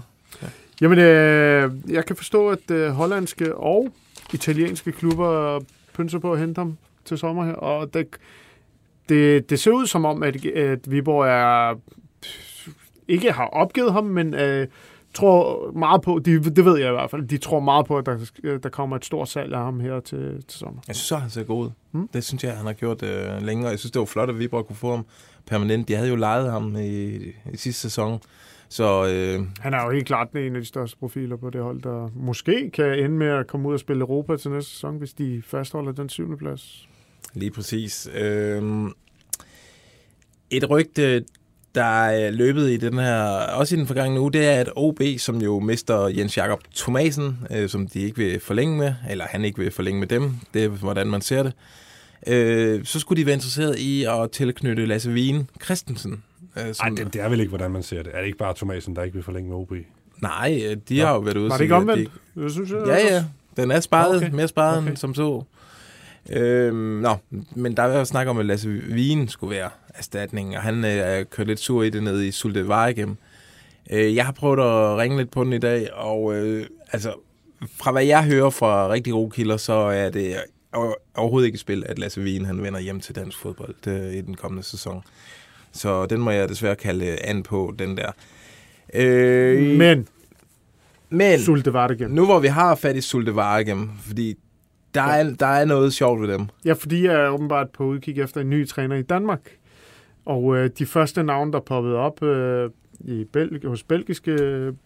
Jamen, øh, jeg kan forstå, at øh, hollandske og italienske klubber pynser på at hente ham til sommer her, og det, det, det ser ud som om, at, at Viborg er, ikke har opgivet ham, men øh, tror meget på, de, det ved jeg i hvert fald, de tror meget på, at der, der kommer et stort salg af ham her til, til sommer. Jeg synes så, han ser god ud. Mm. Det synes jeg, han har gjort øh, længere. Jeg synes, det var flot, at Viborg kunne få ham permanent. De havde jo lejet ham i, i sidste sæson. Så øh, Han er jo helt klart en af de største profiler på det hold, der måske kan ende med at komme ud og spille Europa til næste sæson, hvis de fastholder den syvende plads. Lige præcis. Øhm, et rygte, der er løbet i den her, også i den forgangne uge, det er, at OB, som jo mister Jens Jakob Thomasen, øh, som de ikke vil forlænge med, eller han ikke vil forlænge med dem, det er, hvordan man ser det, øh, så skulle de være interesseret i at tilknytte Lasse Wien Christensen. Øh, Nej, det, det er vel ikke, hvordan man ser det. Er det ikke bare Thomasen, der ikke vil forlænge med OB? Nej, øh, de Nå. har jo været ude Var det ikke at de omvendt? Jeg synes, jeg Ja, ja. Den er sparet, Okay. mere sparet Okay. end som så. Øhm, nå, men der er jo snak om, at Lasse Wien skulle være erstatning, og han øh, er kørt lidt sur i det nede i Sulte Varegem. Øh, jeg har prøvet at ringe lidt på den i dag, og øh, altså, fra hvad jeg hører fra rigtig gode kilder, så er det over- overhovedet ikke et spil, at Lasse Wien han vender hjem til dansk fodbold øh, i den kommende sæson. Så den må jeg desværre kalde an på, den der. Øh, Men, men Sulte var det igen. nu hvor vi har fat i Sulte Varegem, fordi der, er, der er noget sjovt ved dem. Ja, fordi jeg er åbenbart på udkig efter en ny træner i Danmark. Og øh, de første navne, der poppede op øh, i Belg- hos belgiske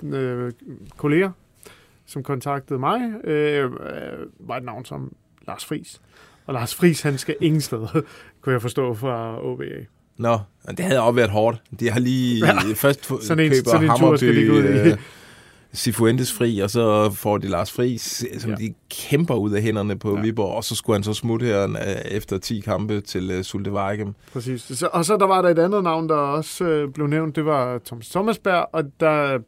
øh, kolleger, som kontaktede mig, øh, øh, var et navn som Lars Friis. Og Lars Friis, han skal ingen steder, kunne jeg forstå fra OBA. Nå, det havde også været hårdt. De har lige Ja, først sådan en- køber sådan en tur skal de gå ud i. Hammarby, øh, Sifuentes fri, og så får de Lars Friis, som Ja. de kæmper ud af hænderne på Ja. Viborg, og så skulle han så smutte her øh, efter 10 kampe til uh, Sulte Varegem. Præcis. Så, og så der var der et andet navn, der også øh, blev nævnt, det var Thomas Thomasberg, og der,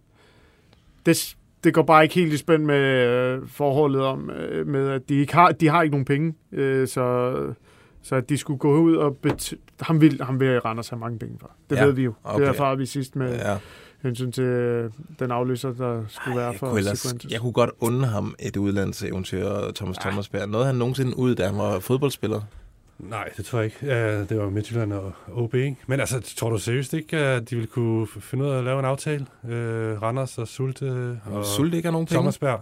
det, det går bare ikke helt i spænd med øh, forholdet om, øh, med at de ikke har, de har ikke nogen penge, øh, så, så at de skulle gå ud og bet- ham vil, ham vil Randers have mange penge for. Det ja, ved vi jo. Okay. Det erfarer vi sidst med ja. Hensyn til øh, den afløser, der skulle være Jeg for kunne, ellers, jeg kunne godt unde ham et udlandseventyr, Thomas ja. Thomasberg. Nåede han nogensinde ud, da han var fodboldspiller? Nej, det tror jeg ikke. Ja, det var Midtjylland og OB, ikke? Men altså, tror du seriøst ikke, at de ville kunne finde ud af at lave en aftale? Øh, Randers og Sulte og Sulte ikke har nogen penge? Thomasberg.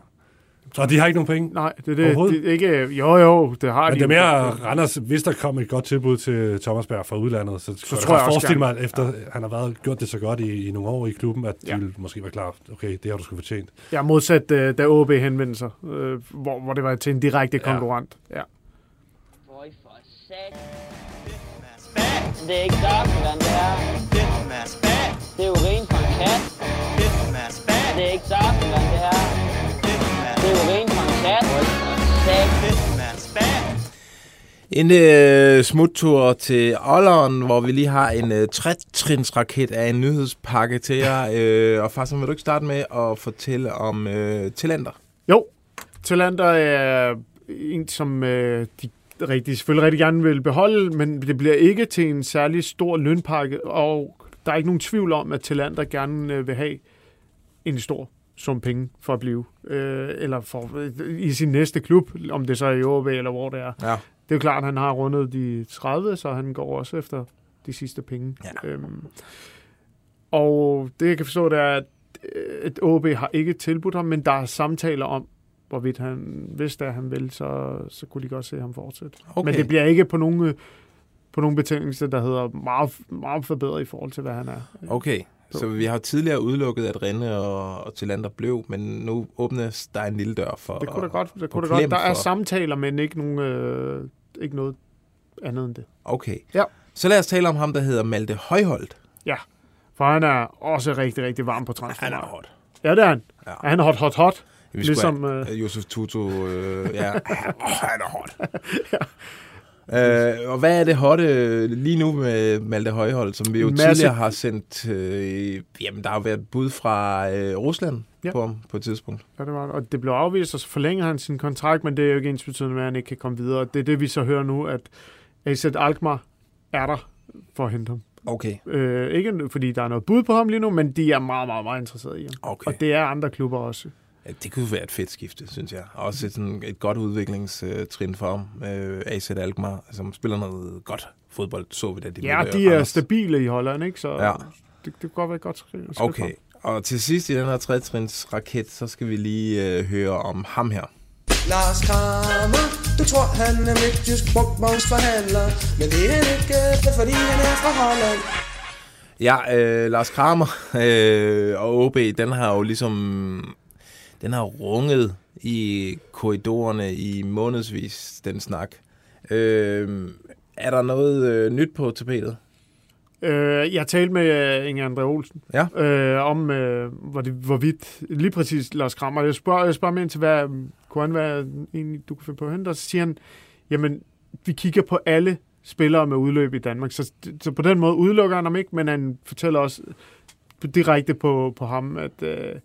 Og de har ikke nogen penge. Nej, det er det. Det er ikke, jo, jo, det har Men de. det er mere Randers, hvis der kom et godt tilbud til Thomasberg fra udlandet, så, så tror tror jeg jeg forestille mig, at efter ja. han har været, gjort det så godt i, i nogle år i klubben, at de Ja. ja. ville måske være klar. Okay, det har du sgu fortjent. Jeg er modsat, øh, da OB henvendte sig, øh, hvor, hvor det var til en direkte Ja. konkurrent. Ja. Sat. Det er ikke saftevand, det er. Det er urin fra en kat. det er ikke saftevand, det her. Det er jo rent fra en sat. Sat. En øh, smuttur til Olleren, hvor vi lige har en øh, trætrinsraket af en nyhedspakke til jer. Øh, og faktisk vil du ikke starte med at fortælle om øh, talenter? Jo, talenter er en, som øh, de rigtig, selvfølgelig rigtig gerne vil beholde, men det bliver ikke til en særlig stor lønpakke, og der er ikke nogen tvivl om, at Talander gerne øh, vil have en stor sum penge for at blive, øh, eller for, øh, i sin næste klub, om det så er i OB eller hvor det er. Ja. Det er jo klart, at han har rundet de 30, så han går også efter de sidste penge. Ja. Øhm, og det, jeg kan forstå, det er, at øh, at OB har ikke tilbudt ham, men der er samtaler om, hvorvidt han, hvis det er, han vil, så, så kunne de godt se ham fortsætte. Okay. Men det bliver ikke på nogle, øh, på nogle betingelser, der hedder meget, meget forbedret i forhold til, hvad han er. Okay, så vi har tidligere udelukket, at Renne og, og Tillander blev, men nu åbnes der en lille dør for... Det kunne da godt. Det kunne da godt. Der er for- samtaler, men ikke, nogen, øh, ikke noget andet end det. Okay. Ja. Så lad os tale om ham, der hedder Malte Højholdt. Ja, for han er også rigtig, rigtig varm på transfer. Han er hot. Ja, det er han. Ja. Er han hot, hot, hot? Vi Ligesom, skulle øh, have, Josef Tutu, øh, ja. oh, han er hot. Øh, og hvad er det hotte lige nu med Malte Højholdt, som vi jo Masse- tidligere har sendt... Øh, jamen, der har været bud fra øh, Rusland Ja. på ham på et tidspunkt. Ja, det var det. Og det blev afvist, og så forlænger han sin kontrakt, men det er jo ikke ens betydende med, at han ikke kan komme videre. Det er det, vi så hører nu, at AZ Alkmaar er der for at hente ham. Okay. Øh, ikke fordi der er noget bud på ham lige nu, men de er meget, meget, meget interesserede i ham. Okay. Og det er andre klubber også. Ja, det kunne være et fedt skifte, synes jeg. Også et, sådan, et godt udviklingstrin for ham. Øh, AZ Alkmaar, som spiller noget godt fodbold, så vi da de Ja, de er Randers. stabile i Holland, ikke? Så Ja. det, det kunne godt være et godt skridt. Okay, ham. og til sidst i den her trætrins raket, så skal vi lige øh, høre om ham her. Lars Kramer, du tror han er midtjysk brugtvognsforhandler Men det er han ikke, fordi han er fra Holland Ja, øh, Lars Kramer øh, og OB, den har jo ligesom... Den har runget i korridorerne i månedsvis, den snak. Øh, er der noget øh, nyt på tapetet? Øh, jeg talte med uh, Inge André Olsen Ja. øh, om, øh, hvor det, hvorvidt lige præcis Lars Krammer. Jeg spørger, jeg spørger mig ind til, hvad kunne han være egentlig, du kan finde på at hente? Og så siger han, jamen, vi kigger på alle spillere med udløb i Danmark. Så, så på den måde udelukker han ham ikke, men han fortæller også direkte på, på ham, at, øh,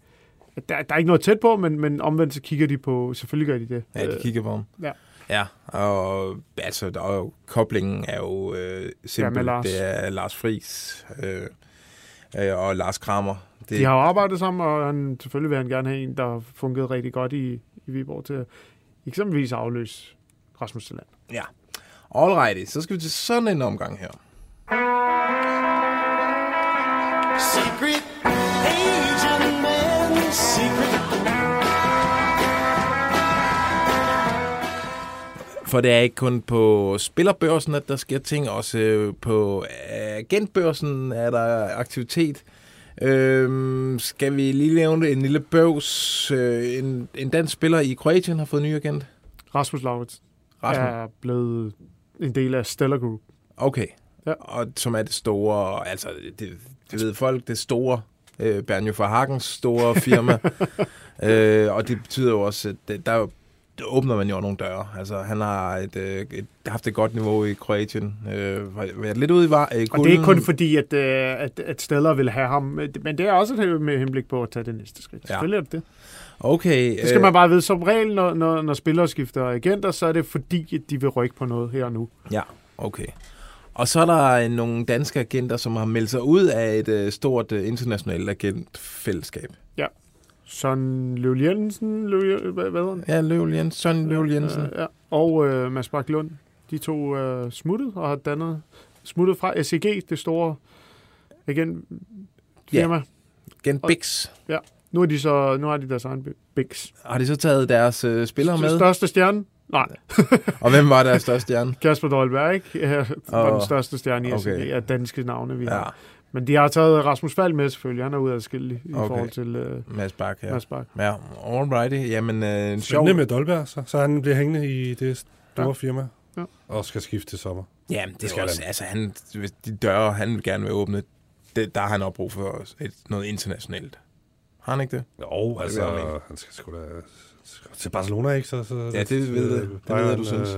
der, der er ikke noget tæt på, men, men omvendt så kigger de på, selvfølgelig gør de det. Ja, de kigger på ham. Ja. Ja, og altså, der er jo, koblingen er jo øh, simpel. Lars. Det er Lars Friis øh, øh, og Lars Kramer. Det, De har jo arbejdet sammen, og han, selvfølgelig vil han gerne have en, der har fungeret rigtig godt i, i Viborg til at eksempelvis afløse Rasmus Tilland. Ja. Alrighty, så skal vi til sådan en omgang her. Secret For det er ikke kun på spillerbørsen, at der sker ting. Også øh, på agentbørsen er der aktivitet. Øhm, skal vi lige nævne en lille bøvs. Øh, en, en dansk spiller i Kroatien har fået ny agent. Rasmus Lauritz Rasmus. er blevet en del af Stellar Group. Okay. Ja. Og som er det store, altså det, det ved folk, det store, øh, Bernjo for Hagens store firma. øh, og det betyder jo også, at det, der, er åbner man jo nogle døre. Altså han har et, øh, et, haft et godt niveau i Kroatien. Øh, været lidt ude i, var, i Og det er ikke kun fordi, at, øh, at, at Stellar vil have ham, men det er også et, med henblik på at tage det næste skridt. Ja. Selvfølgelig er det det. Okay. Det skal man bare vide. Som regel, når, når, når spillere skifter agenter, så er det fordi, at de vil rykke på noget her og nu. Ja, okay. Og så er der nogle danske agenter, som har meldt sig ud af et øh, stort øh, internationalt agentfællesskab. Ja. Sådan Løv Jensen, Løv, hvad, hvad hedder han? Ja, Løv Jensen, Søren Løv Jensen. Øh, ja. Og øh, Mads Bak Lund. De to er smuttet og har dannet smuttet fra SEG, det store igen firma. Gen Bix. Ja. Nu er de så nu har de deres egen Bix. Har de så taget deres øh, spillere med? Største stjerne? Nej. Og hvem var deres største stjerne? Kasper Dolberg, ikke? Var Åh, den største stjerne i okay. okay. af danske navne, vi Ja. har. Men de har taget Rasmus Fald med selvfølgelig. Han er skille i Okay. forhold til uh, Mads Bak, ja. Mads Bak. Ja, alrighty. Jamen, øh, en sjov... Med Dolberg, så, så han bliver hængende i det store Ja. firma. Ja. Og skal skifte til sommer. Ja, det, Det skal også, han. altså han, hvis de døre, han gerne vil åbne, det, der har han også brug for et, noget internationalt Har han ikke det? Jo, altså, vil mene. han skal sgu da til Barcelona, ikke? Så, så, Ja, det ved jeg. Det ved jeg, du synes.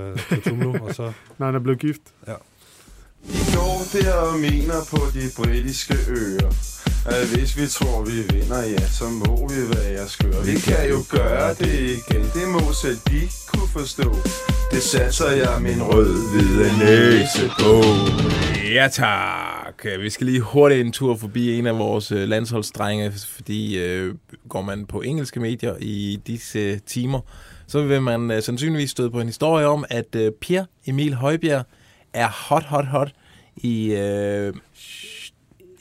øh, og så... Når han er blevet gift. Ja. I går der og mener på de britiske øer At hvis vi tror vi vinder, ja, så må vi være skøre Vi kan jo gøre det igen, det må selv de kunne forstå Det satser jeg min rød-hvide næse på Ja tak. Vi skal lige hurtigt en tur forbi en af vores øh, landsholdsdrenge, fordi øh, går man på engelske medier i disse timer, så vil man øh, sandsynligvis støde på en historie om, at øh, Pierre Emil Højbjerg er hot, hot, hot i, øh,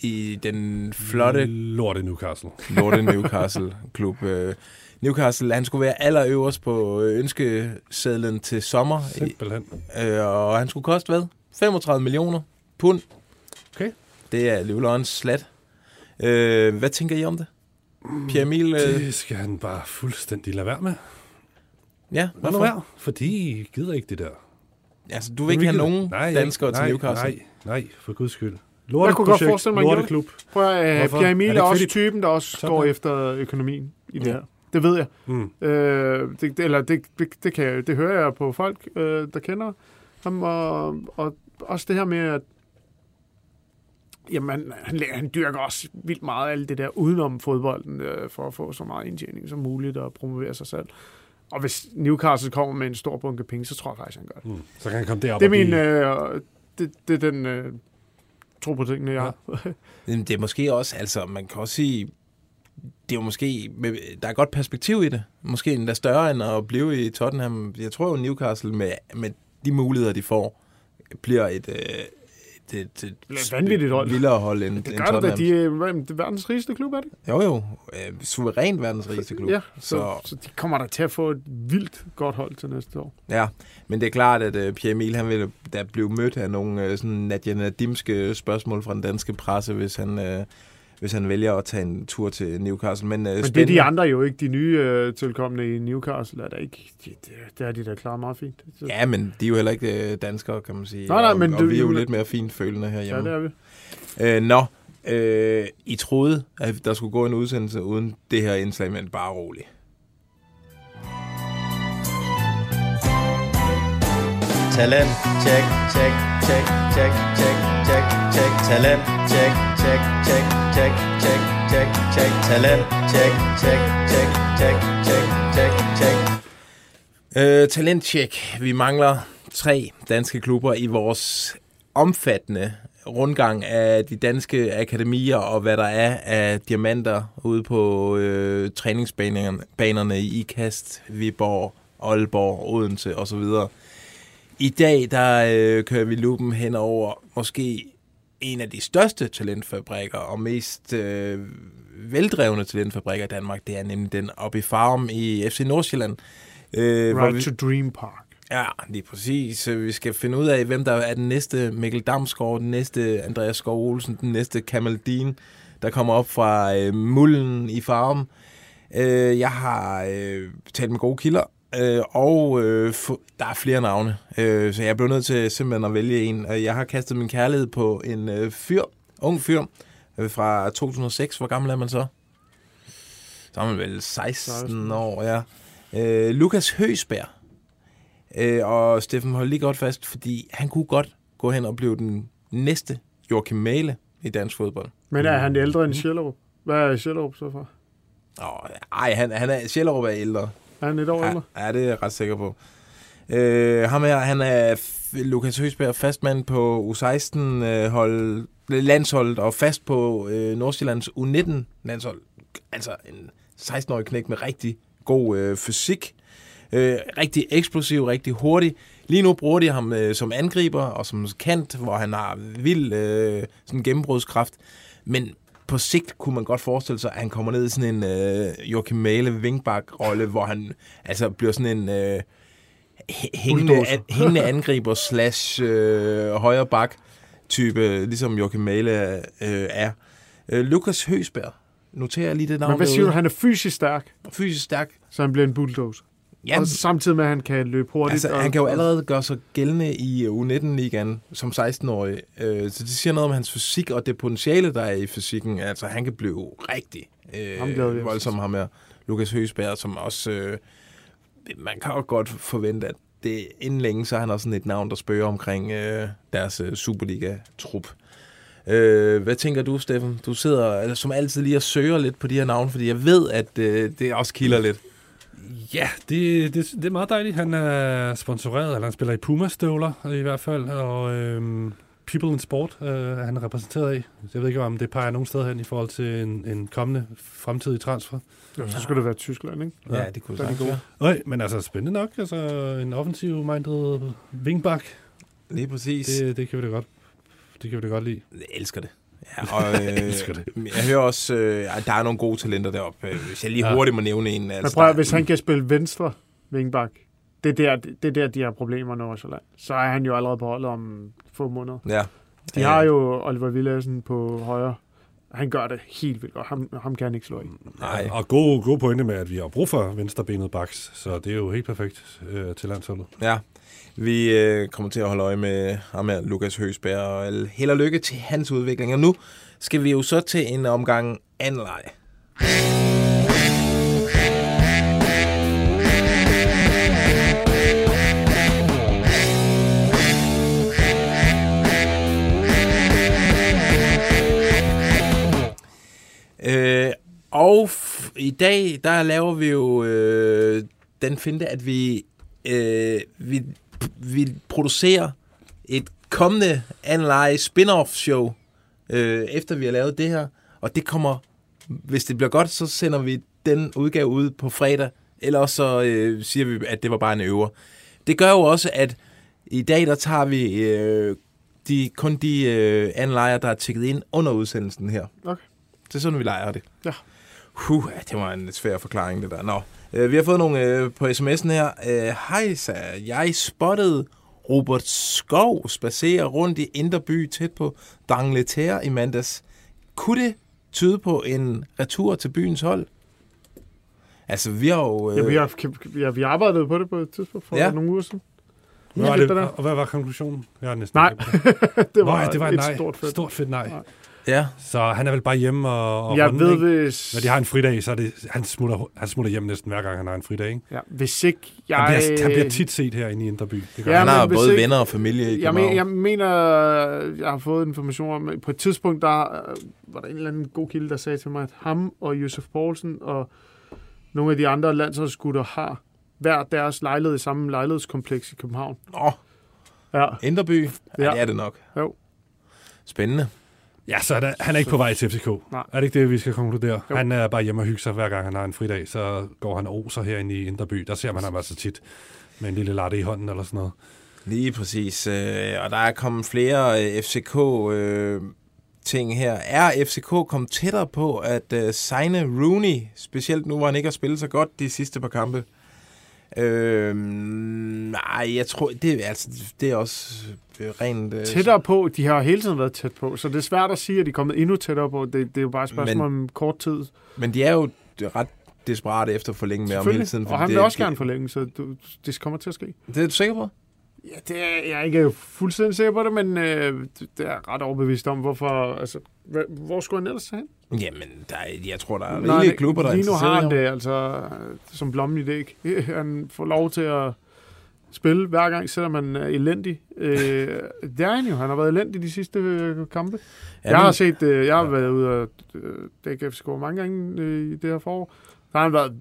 i den flotte Lorte Newcastle. Lorte Newcastle klub. Øh, Newcastle, han skulle være allerøverst på øh, ønskesedlen til sommer. Simpelthen. Øh, og han skulle koste hvad? 35 millioner pund. Det er alligevel slat. Øh, hvad tænker I om det? Pierre Emil? Øh, Det skal han bare fuldstændig lade være med. ja, Lad nu hvorfor? være, fordi I gider ikke det der. Altså, du vil ikke have nogen danskere til nej, Newcastle? Nej, nej, for guds skyld. Jeg kunne godt forestille mig, at klub. Prøv at, øh, Hvorfor? Pierre Emil Er er, også fedt? typen, der også Sådan går efter økonomien i det her. Det ved jeg. Mm. Øh, det, det, eller det, det, det, kan jeg, det hører jeg på folk, øh, der kender ham. Og, og også det her med, at jamen, han, han dyrker også vildt meget alt det der udenom fodbolden, øh, for at få så meget indtjening som muligt og promovere sig selv. Og hvis Newcastle kommer med en stor bunke penge, så tror jeg faktisk, han gør det. Mm. Så kan han komme derop Det er min... Øh, det, det er den øh, tro på tingene, jeg har. Jamen, det er måske også, altså, man kan også sige, det er jo måske, der er godt perspektiv i det. Måske endda større end at blive i Tottenham. Jeg tror jo, Newcastle med, med de muligheder, de får, bliver et, øh, et, et, et, bliver et vanvittigt hold. vildere hold end, Det end gør det da, Tottenham. de er det er verdens rigeste klub, er det? Jo, jo. Øh, suverænt verdens rigeste klub. Ja, så, så, så de kommer der til at få et vildt godt hold til næste år. ja. Men det er klart, at uh, Pierre Emil, han vil da blive mødt af nogle uh, sådan Nadia Nadimske spørgsmål fra den danske presse, hvis han, uh, hvis han vælger at tage en tur til Newcastle. Men, uh, Men det er de andre jo ikke, de nye øh, tilkommende i Newcastle, er der ikke. De, det, det er de der klaret meget fint. Så, Ja, men de er jo heller ikke øh, danskere, kan man sige. Nej, nej, og, men og du- vi er jo du- lidt mere fint følende ja, herhjemme. det er vi. Øh, nå, øh, I troede, at der skulle gå en udsendelse uden det her indslag, men bare roligt. Talent, check, check, check, check, check, check, check. Talent, check, check, check, check, check, check, check. Talent, check, check, check, check, check, check, check. Øh, talentcheck. Vi mangler tre danske klubber i vores omfattende rundgang af de danske akademier og hvad der er af diamanter ude på øh, træningsbanerne banerne i Ikast, Viborg, Aalborg, Odense osv. I dag der øh, kører vi lupen hen over måske en af de største talentfabrikker og mest øh, veldrevne talentfabrikker i Danmark. Det er nemlig den oppe i Farum i FC Nordsjælland. Øh, Right vi- to Dream Park. Ja, lige præcis. Vi skal finde ud af, hvem der er den næste Mikkel Damsgaard, den næste Andreas Skov Olsen, den næste Kamal Dean, der kommer op fra øh, mulden i farm. Øh, jeg har øh, talt med gode kilder, øh, og øh, der er flere navne, øh, så jeg blev nødt til simpelthen at vælge en. Og Jeg har kastet min kærlighed på en øh, fyr, ung fyr, øh, fra 2006. Hvor gammel er man så? Så er man vel 16 år, ja. Øh, Lukas Høsberg. Øh, og Steffen holdt lige godt fast, fordi han kunne godt gå hen og blive den næste Joachim Mæle i dansk fodbold. Men er han ældre end Sjællerup? Hvad er Sjællerup så for? Åh, ej, han, han er, Sjællerup er ældre. Er han et år ældre? Ja, ja, det er jeg ret sikker på. Øh, ham her, han er Lukas Høsberg fastmand på U16 øh, landsholdet og fast på øh, Nordsjællands U19-landshold. Altså en 16-årig knæk med rigtig god øh, fysik. Øh, rigtig eksplosiv, rigtig hurtig. Lige nu bruger de ham øh, som angriber og som kant, hvor han har vild øh, sådan gennembrudskraft. Men på sigt kunne man godt forestille sig, at han kommer ned i sådan en øh, Joachim Mæle vingbak-rolle, hvor han altså bliver sådan en øh, hæ- hængende, an, hængende angriber slash øh, højre bak type, ligesom Joachim Mæle øh, er. Øh, Lukas Høsberg, noterer jeg lige det navn Men hvad siger derude. du, han er fysisk stærk? Fysisk stærk. Så han bliver en bulldozer. Ja, Og samtidig med, at han kan løbe hurtigt. Altså, og, han kan jo allerede gøre sig gældende i U19-ligaen som 16-årig. Øh, så det siger noget om hans fysik og det potentiale, der er i fysikken. Altså, han kan blive rigtig Ham bliver øh, voldsom, ham her. Lukas Høgsberg, som også... Øh, man kan jo godt forvente, at det inden længe, så er han også sådan et navn, der spørger omkring øh, deres øh, Superliga-trup. Øh, hvad tænker du, Steffen? Du sidder eller, som altid lige og søger lidt på de her navne, fordi jeg ved, at øh, det også kilder lidt. Ja, det, det, det er meget dejligt. Han er sponsoreret, eller han spiller i Puma-støvler i hvert fald, og øhm, People in Sport øh, er han repræsenteret af. Jeg ved ikke, om det peger nogen sted hen i forhold til en, en kommende fremtidig transfer. Jo, så skulle det være Tyskland, ikke? Ja, det kunne er god. være. Nej, men altså spændende nok. Altså en offensiv-minded vingbak. Lige præcis. Det, det kan vi da godt. Det kan vi da godt lide. Jeg elsker det. Ja, og øh, Jeg elsker det. jeg hører også, øh, at der er nogle gode talenter deroppe. Øh, Hvis jeg lige Ja. hurtigt må nævne en. Men Altså, prøv at, der- hvis han kan spille venstre vingbak, det er der, det er der de har problemer nu også. Så er han jo allerede på holdet om få måneder. Ja. De Ja. har jo Oliver Villadsen på højre. Han gør det helt vildt godt. Ham, ham kan han ikke slå i. Nej. Og god, god pointe med, at vi har brug for venstrebenet baks, så det er jo helt perfekt øh, til landsholdet. Ja, vi øh, kommer til at holde øje med ham her, Lukas Høsberg, og held og lykke til hans udvikling. Og nu skal vi jo så til en omgang anden Øh, og f- i dag, der laver vi jo øh, den finte, at vi, øh, vi, vi producerer et kommende Analyze spin-off show, øh, efter vi har lavet det her. Og det kommer, hvis det bliver godt, så sender vi den udgave ud på fredag. Ellers så øh, siger vi, at det var bare en øver. Det gør jo også, at i dag, der tager vi øh, de, kun de øh, anlejer, der er tjekket ind under udsendelsen her. Okay. Det er sådan, vi leger det. Ja. Huh, det var en lidt svær forklaring, det der. Nå, øh, vi har fået nogle øh, på sms'en her. Øh, Hej, så jeg spottede Robert Skov spacere rundt i Inderby tæt på Dangleterre i mandags. Kunne det tyde på en retur til byens hold? Altså, vi har jo... Øh, Ja, vi har, ja, vi arbejdede på det på et tidspunkt for Ja. nogle uger siden. Hvad var Ja, det, og hvad var konklusionen? Jeg har næsten Nej, det var, Nå, det var et nej. stort fedt. Stort fedt nej. Nej. Ja. Så han er vel bare hjemme og, og Jeg runde, ved, ikke? hvis... Når de har en fridag, så er det, han, smutter, han smutter hjem næsten hver gang, han har en fridag. Ikke? Ja, hvis ikke jeg... Han, bliver, han bliver tit set herinde i Indreby. Det gør Ja, han men har både ikke- venner og familie i Jeg, men, jeg mener, jeg har fået information om, på et tidspunkt, der øh, var der en eller anden god kilde, der sagde til mig, at ham og Josef Poulsen og nogle af de andre landsholdsgutter har hver deres lejlighed i samme lejlighedskompleks i København. Åh, Ja, Inderby? Ja, Ja. det er det nok. Jo. Spændende. Ja, så er der, han er ikke på vej til FCK. Nej. Er det ikke det, vi skal konkludere? Jo. Han er bare hjemme og hygge sig, hver gang han har en fridag. Så går han og oser herinde i Indreby. Der ser man ham altså tit med en lille latte i hånden eller sådan noget. Lige præcis. Øh, og der er kommet flere øh, FCK-ting her. Er FCK kommet tættere på at øh, signe Rooney, specielt nu, hvor han ikke har spillet så godt de sidste par kampe? Øh, nej, jeg tror, det, er- altså, det er også rent... Øh, tættere på. De har hele tiden været tæt på, så det er svært at sige, at de er kommet endnu tættere på. Det, det er jo bare et spørgsmål Men- om kort tid. Men de er jo ret desperate efter at forlænge med om hele tiden. og han det, vil også det, gerne forlænge, så du, det kommer til at ske. Det er du sikker på? Ja, det er, jeg er ikke fuldstændig sikker på det, men øh, det er ret overbevist om, hvorfor... Altså, hvor skulle han ellers hen? Jamen, der er, jeg tror, der er Nej, rigelige klubber, der er Lige nu har han det altså som blommen i dæk. Han får lov til at spille hver gang, selvom han er elendig. Øh, det er han jo. Han har været elendig de sidste øh, kampe. Ja, jeg har men- set, øh, jeg har været ude og øh, dække FCK mange gange øh, i det her forår. Der har han været,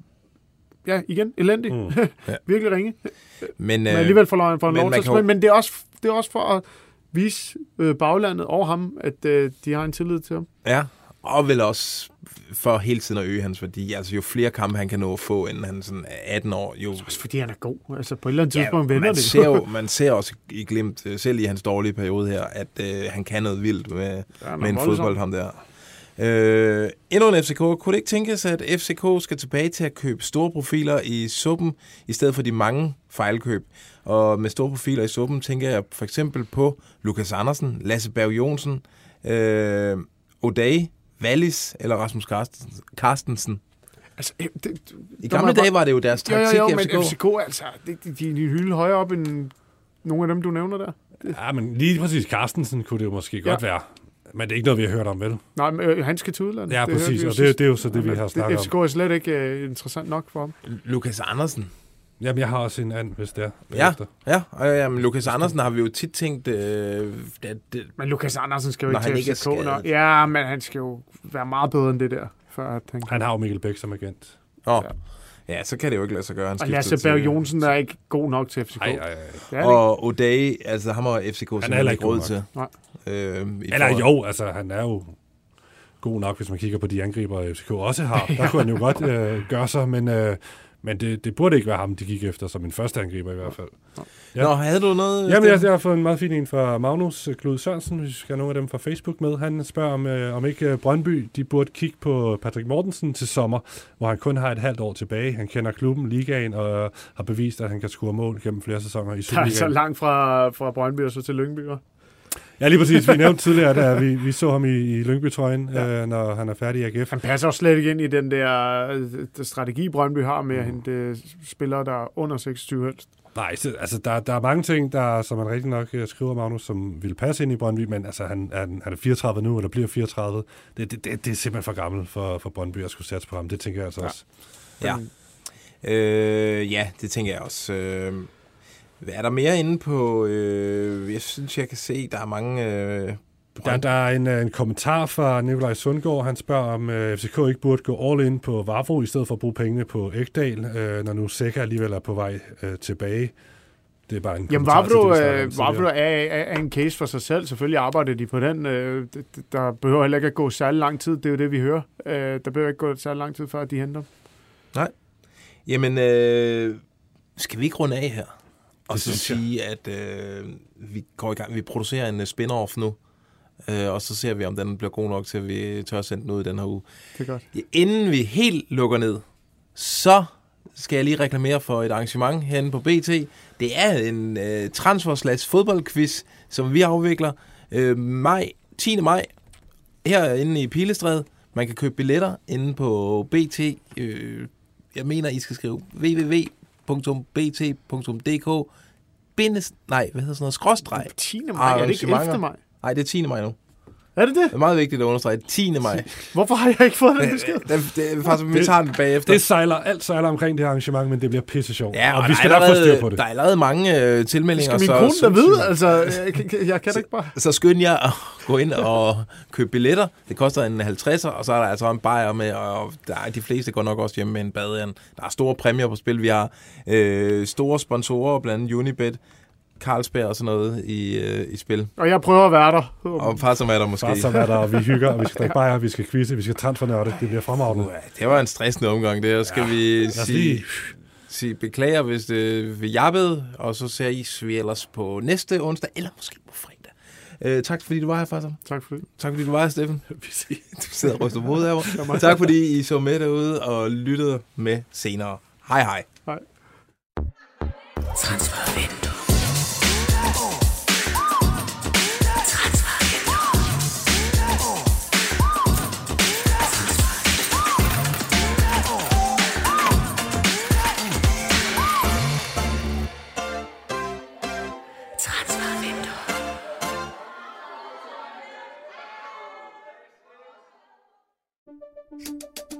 ja, igen, elendig. Mm. Ja. Virkelig ringe. Men, Men øh, alligevel får han for en men lov man til at spille. Men det er, også, det er også for at vise øh, baglandet og ham, at øh, de har en tillid til ham. Ja, og vel også for hele tiden at øge hans værdi. Altså jo flere kampe han kan nå at få, inden han sådan er 18 år, jo... Også fordi han er god. Altså på et eller andet tidspunkt vender man det. ser, jo, man ser også i glimt, øh, selv i hans dårlige periode her, at øh, han kan noget vildt med, Ja, med en voldsom. fodbold, ham der. Øh, endnu en FCK. Kunne det ikke tænkes, at FCK skal tilbage til at købe store profiler i suppen, i stedet for de mange fejlkøb? Og med store profiler i suppen tænker jeg for eksempel på Lukas Andersen, Lasse Berg Jonsen, øh, O'Day, Wallis eller Rasmus Carstensen. Carstensen. Altså, øh, det, I gamle dage var det jo deres Jo, taktik jo, i jo, men FCK. FCK, altså, de, de, de er en hylde højere op end nogle af dem, du nævner der. Det, Ja, men lige præcis Carstensen kunne det jo måske ja. godt være. Men det er ikke noget, vi har hørt om, vel? nej, men øh, han skal til udlandet. Ja, hørte præcis, vi jo og det- det er jo så det, vi Men har snakket om. FCK er slet ikke øh, interessant nok for ham. Lukas Andersen. Jamen, jeg har også en anden, hvis det er. Ja, bagefter. ja. Og, jamen, Lukas Andersen har vi jo tit tænkt... Øh, det, det, Men Lukas Andersen skal jo ikke til ikke FCK. skadet. Når, ja, men han skal jo være meget bedre end det der. Før at han, Han har jo Mikkel Bæk som agent. Åh, ja, så kan det jo ikke lade sig gøre. Han og Lasse Berg Jonsen er ikke god nok til FCK. Ej, ej, ej. Det er det Og O'Day, altså ham har FCK simpelthen ikke råd til. Nej. Øh, Eller jo, altså han er jo god nok, hvis man kigger på de angriber, FCK også har. Der kunne han jo godt øh, gøre sig, men, øh, men det, det burde ikke være ham, de gik efter som en første angriber i hvert fald. Ja. Nå, havde du noget? Jamen, jeg, jeg har fået en meget fin en fra Magnus Klud Sørensen, hvis vi skal have nogle af dem fra Facebook med. Han spørger, om, øh, om ikke øh, Brøndby de burde kigge på Patrick Mortensen til sommer, hvor han kun har et halvt år tilbage. Han kender klubben, ligaen, og øh, har bevist, at han kan score mål gennem flere sæsoner i Der er så Superligaen. langt fra, fra Brøndby og så til Lyngby. Ja, lige præcis. Vi nævnte tidligere, at vi, vi så ham i, i Lyngby-trøjen, ja. øh, når han er færdig i AGF. Han passer også slet ikke ind i den der øh, strategi, Brøndby har med at hente øh, spillere, der er under 26 helst. Nej, så, altså der, der er mange ting, der, som man rigtig nok øh, skriver, Magnus, som vil passe ind i Brøndby, men altså, han, han, han er 34 nu, eller bliver 34. Det, det, det, det er simpelthen for gammel for, for Brøndby at skulle satse på ham. Det tænker jeg altså ja. også. Ja. Øh, ja, det tænker jeg også. Øh, er der mere inde på... Øh, jeg synes, jeg kan se, der er mange... Øh, Der, der er en, øh, en kommentar fra Nikolaj Sundgaard. Han spørger, om øh, FCK ikke burde gå all in på Vavro, i stedet for at bruge pengene på Ekdal, øh, når nu Sækker alligevel er på vej øh, tilbage. Det er bare en Jamen, kommentar til Vavro, om øh. Vavro er, er, er en case for sig selv. Selvfølgelig arbejder de på den. Øh, der behøver heller ikke at gå særlig lang tid. Det er jo det, vi hører. Øh, der behøver ikke gå særlig lang tid, før de henter dem. Nej. Jamen, øh, skal vi ikke runde af her? Og så sige, at øh, vi går i gang. Vi producerer en øh, spin-off nu. Øh, og så ser vi, om den bliver god nok til, at vi tør at sende den ud i den her uge. Det er godt. Inden vi helt lukker ned, så skal jeg lige reklamere for et arrangement herinde på BT. Det er en øh, transfer fodboldquiz, som vi afvikler øh, maj, 10. maj herinde i Pilestræde. Man kan købe billetter inde på BT. Øh, jeg mener, I skal skrive www.bt.dk bindes, nej, hvad hedder sådan noget, skråstreg. 10. maj, er det ikke 11. Arrangementer. maj? Nej, det er 10. maj nu. Er det det? Det er meget vigtigt at understrege. 10. maj. Hvorfor har jeg ikke fået den besked? Det, det, det er faktisk, vi tager den bagefter. Det sejler, alt sejler omkring det her arrangement, men det bliver pisse sjovt. Ja, og, og vi skal nok få styr på det. Der er allerede mange øh, tilmeldinger. Skal min kone da vide? Altså, jeg, kan- jeg kan da ikke bare... Så skynd jer at gå ind og købe billetter. Det koster en 50'er, og så er der altså en bajer med, og der er, de fleste går nok også hjem med en badeand. Der er store præmier på spil. Vi har øh, store sponsorer, blandt andet Unibet, Carlsberg og sådan noget i, øh, i spil. Og jeg prøver at være der. Og far som er der måske. Bare så er der, og vi hygger, og vi skal drikke bajer, vi skal quizze, vi skal transfernørde. Det bliver fremragende. Det var en stressende omgang, det her. Skal ja, vi sige, sige beklager, hvis det vi jabbede, og så ser I vi ellers på næste onsdag, eller måske på fredag. Øh, tak fordi du var her, Farsam. Tak for det. Tak fordi du var her, Steffen. Vi ses. Du sidder og ryster af mig. Tak fordi I så med derude og lyttede med senere. Hej hej. Hej. Transfervindue.